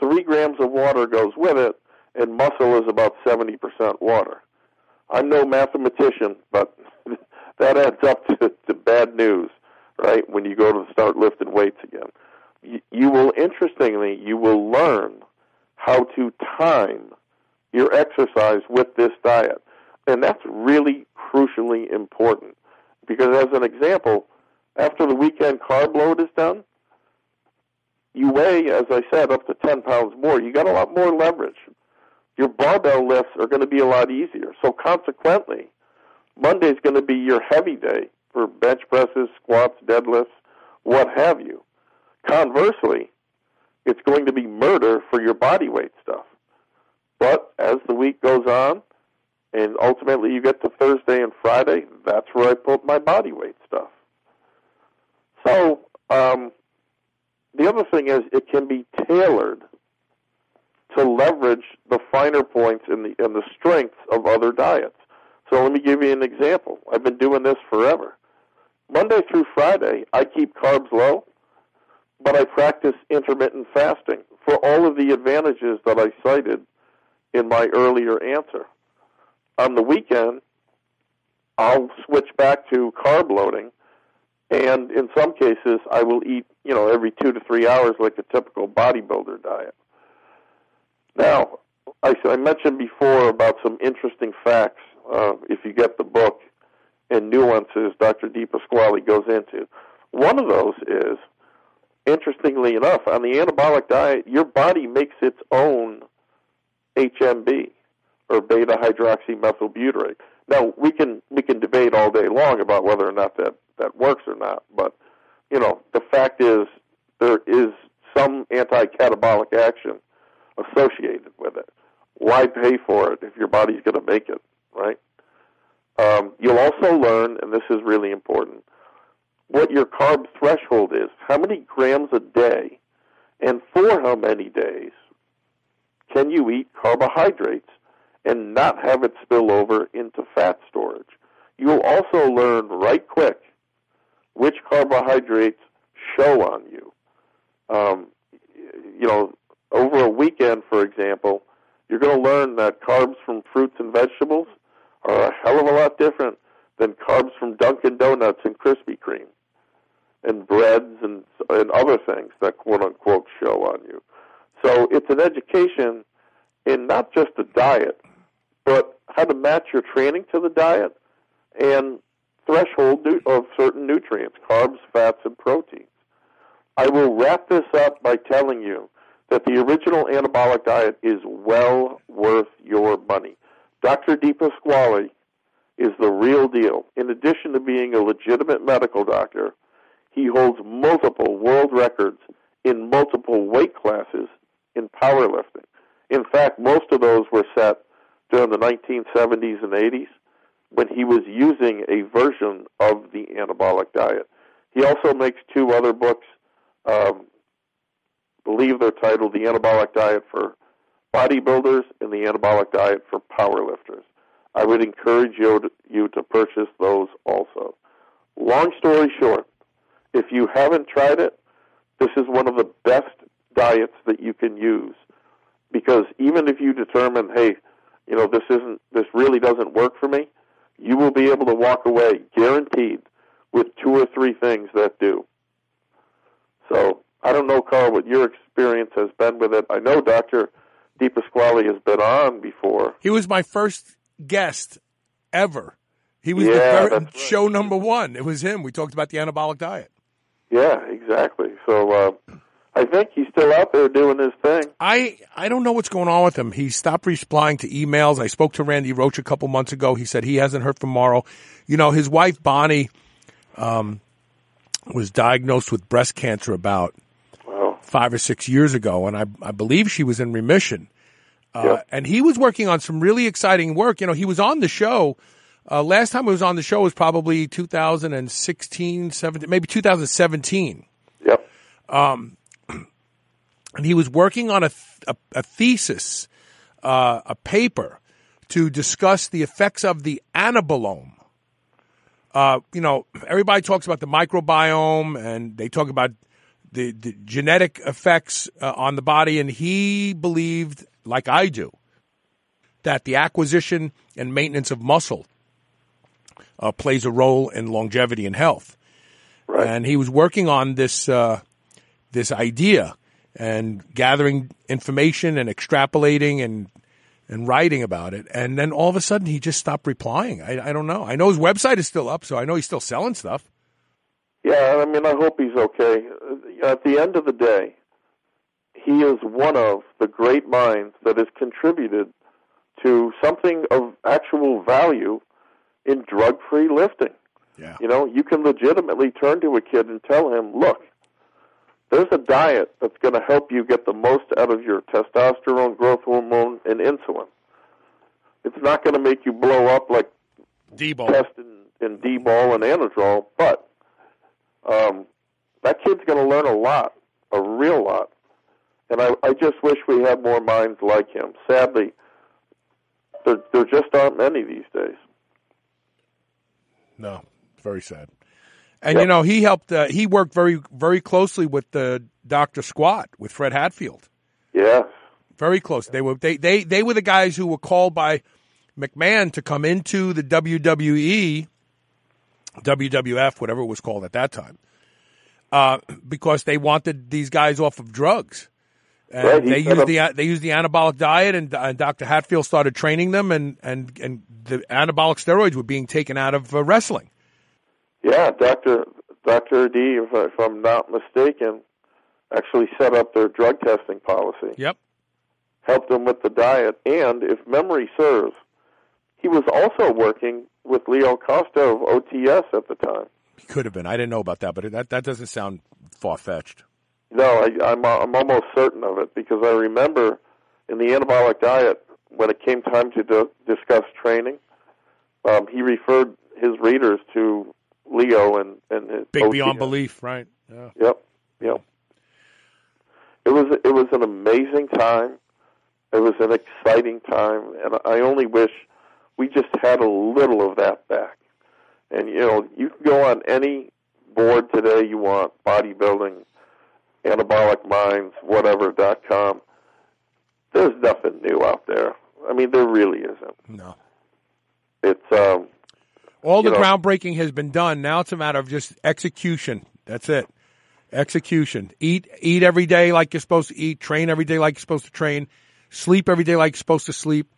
three grams of water goes with it, and muscle is about 70% water. I'm no mathematician, but *laughs* that adds up to, to bad news, right, when you go to start lifting weights again. You, you will, interestingly, you will learn how to time your exercise with this diet. And that's really crucially important. Because as an example, after the weekend carb load is done, you weigh, as I said, up to 10 pounds more. You got a lot more leverage. Your barbell lifts are going to be a lot easier. So consequently, Monday is going to be your heavy day for bench presses, squats, deadlifts, what have you. Conversely, it's going to be murder for your body weight stuff. But as the week goes on, and ultimately you get to Thursday and Friday, that's where I put my body weight stuff. So um, the other thing is it can be tailored to leverage the finer points in the in the strengths of other diets. So let me give you an example. I've been doing this forever. Monday through Friday, I keep carbs low, but I practice intermittent fasting for all of the advantages that I cited in my earlier answer. On the weekend, I'll switch back to carb loading, and in some cases, I will eat, you know, every two to three hours like a typical bodybuilder diet. Now, I, I mentioned before about some interesting facts. Uh, if you get the book and nuances, Dr. Di Pasquale goes into. One of those is, interestingly enough, on the anabolic diet, your body makes its own HMB or beta hydroxymethylbutyrate. Now we can we can debate all day long about whether or not that that works or not, but you know the fact is there is some anti-catabolic action associated with it. Why pay for it if your body's going to make it, right? Um, you'll also learn, and this is really important, what your carb threshold is. How many grams a day, and for how many days can you eat carbohydrates and not have it spill over into fat storage? you'll also learn right quick which carbohydrates show on you. Um, you know, over a weekend, for example, you're going to learn that carbs from fruits and vegetables are a hell of a lot different than carbs from Dunkin' Donuts and Krispy Kreme and breads and and other things that quote unquote show on you. So it's an education in not just the diet, but how to match your training to the diet and threshold of certain nutrients, carbs, fats, and proteins. I will wrap this up by telling you that the original anabolic diet is well worth your money. Dr. Di Pasquale is the real deal. In addition to being a legitimate medical doctor, he holds multiple world records in multiple weight classes in powerlifting. In fact, most of those were set during the 1970s and 80s when he was using a version of the anabolic diet. He also makes two other books. Um, believe they're titled The Anabolic Diet for Bodybuilders and The Anabolic Diet for Powerlifters. I would encourage you to, you to purchase those also. Long story short, if you haven't tried it, this is one of the best diets that you can use because even if you determine, hey, you know, this isn't, this really doesn't work for me, you will be able to walk away guaranteed with two or three things that do. So I don't know, Carl, what your experience has been with it. I know Dr. Di Pasquale has been on before. He was my first guest ever. He was Yeah, the very, right. show number one. It was him. We talked about the anabolic diet. Yeah, exactly. So uh, I think he's still out there doing his thing. I I don't know what's going on with him. He stopped replying to emails. I spoke to Randy Roach a couple months ago. He said he hasn't heard from Mauro. You know, his wife Bonnie um, was diagnosed with breast cancer about. Five or six years ago, and I I believe she was in remission. Uh, Yep. And he was working on some really exciting work. You know, he was on the show. Uh, last time he was on the show was probably 2016, 17, maybe 2017 Yep. *clears throat* and he was working on a, a, a thesis, uh, a paper to discuss the effects of the anabolome. Uh, you know, everybody talks about the microbiome and they talk about the, the genetic effects uh, on the body, and he believed, like I do, that the acquisition and maintenance of muscle uh, plays a role in longevity and health. Right. And he was working on this uh, this idea and gathering information and extrapolating and and writing about it. And then all of a sudden, he just stopped replying. I, I don't know. I know his website is still up, so I know he's still selling stuff. Yeah, I mean, I hope he's okay. Uh, At the end of the day, he is one of the great minds that has contributed to something of actual value in drug free lifting. Yeah. You know, you can legitimately turn to a kid and tell him, look, there's a diet that's going to help you get the most out of your testosterone, growth hormone, and insulin. It's not going to make you blow up like Debo. test in, in D-bol and anadrol, but um, that kid's going to learn a lot, a real lot. And I, I just wish we had more minds like him. Sadly, there, there just aren't many these days. No, very sad. And you know, he helped. Uh, he worked very, very closely with the Doctor Squat with Fred Hatfield. Yeah, Very close. They were they they they were the guys who were called by McMahon to come into the WWE, WWF, whatever it was called at that time, uh, because they wanted these guys off of drugs. And Right, they used the they used the anabolic diet, and, and Dr. Hatfield started training them, and and and the anabolic steroids were being taken out of uh, wrestling. Yeah, Doctor Doctor D, if, if I'm not mistaken, actually set up their drug testing policy. Yep. Helped them with the diet, and if memory serves, he was also working with Leo Costa of OTS at the time. He could have been. I didn't know about that, but that that doesn't sound far fetched. No, I, I'm I'm almost certain of it because I remember in the anabolic diet when it came time to do, discuss training, um, he referred his readers to Leo and and his Big OTS. beyond belief, right? Yeah. Yep, yep. It was it was an amazing time. It was an exciting time, and I only wish we just had a little of that back. And you know, you can go on any board today you want, bodybuilding, anabolic minds, whatever dot com. There's nothing new out there. I mean, there really isn't. No. It's um, All the know- groundbreaking has been done. Now it's a matter of just execution. That's it. Execution. Eat eat every day like you're supposed to eat. Train every day like you're supposed to train. Sleep every day like you're supposed to sleep.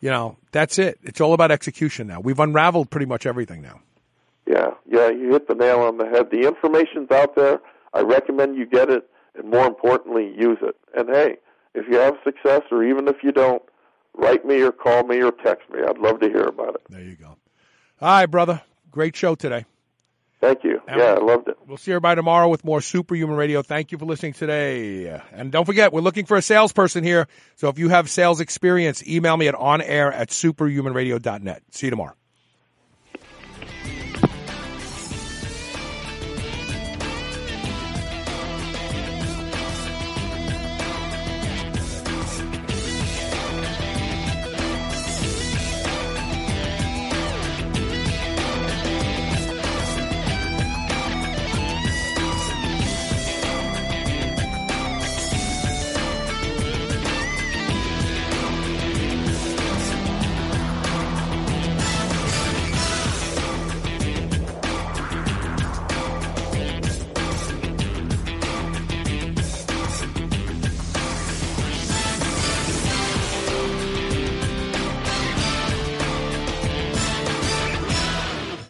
You know, that's it. It's all about execution now. We've unraveled pretty much everything now. Yeah, yeah, you hit the nail on the head. The information's out there. I recommend you get it, and more importantly, use it. And hey, if you have success, or even if you don't, write me or call me or text me. I'd love to hear about it. There you go. All right, brother. Great show today. Thank you. Yeah, I loved it. We'll see everybody tomorrow with more Superhuman Radio. Thank you for listening today. And don't forget, we're looking for a salesperson here. So if you have sales experience, email me at onair at superhumanradio.net. See you tomorrow.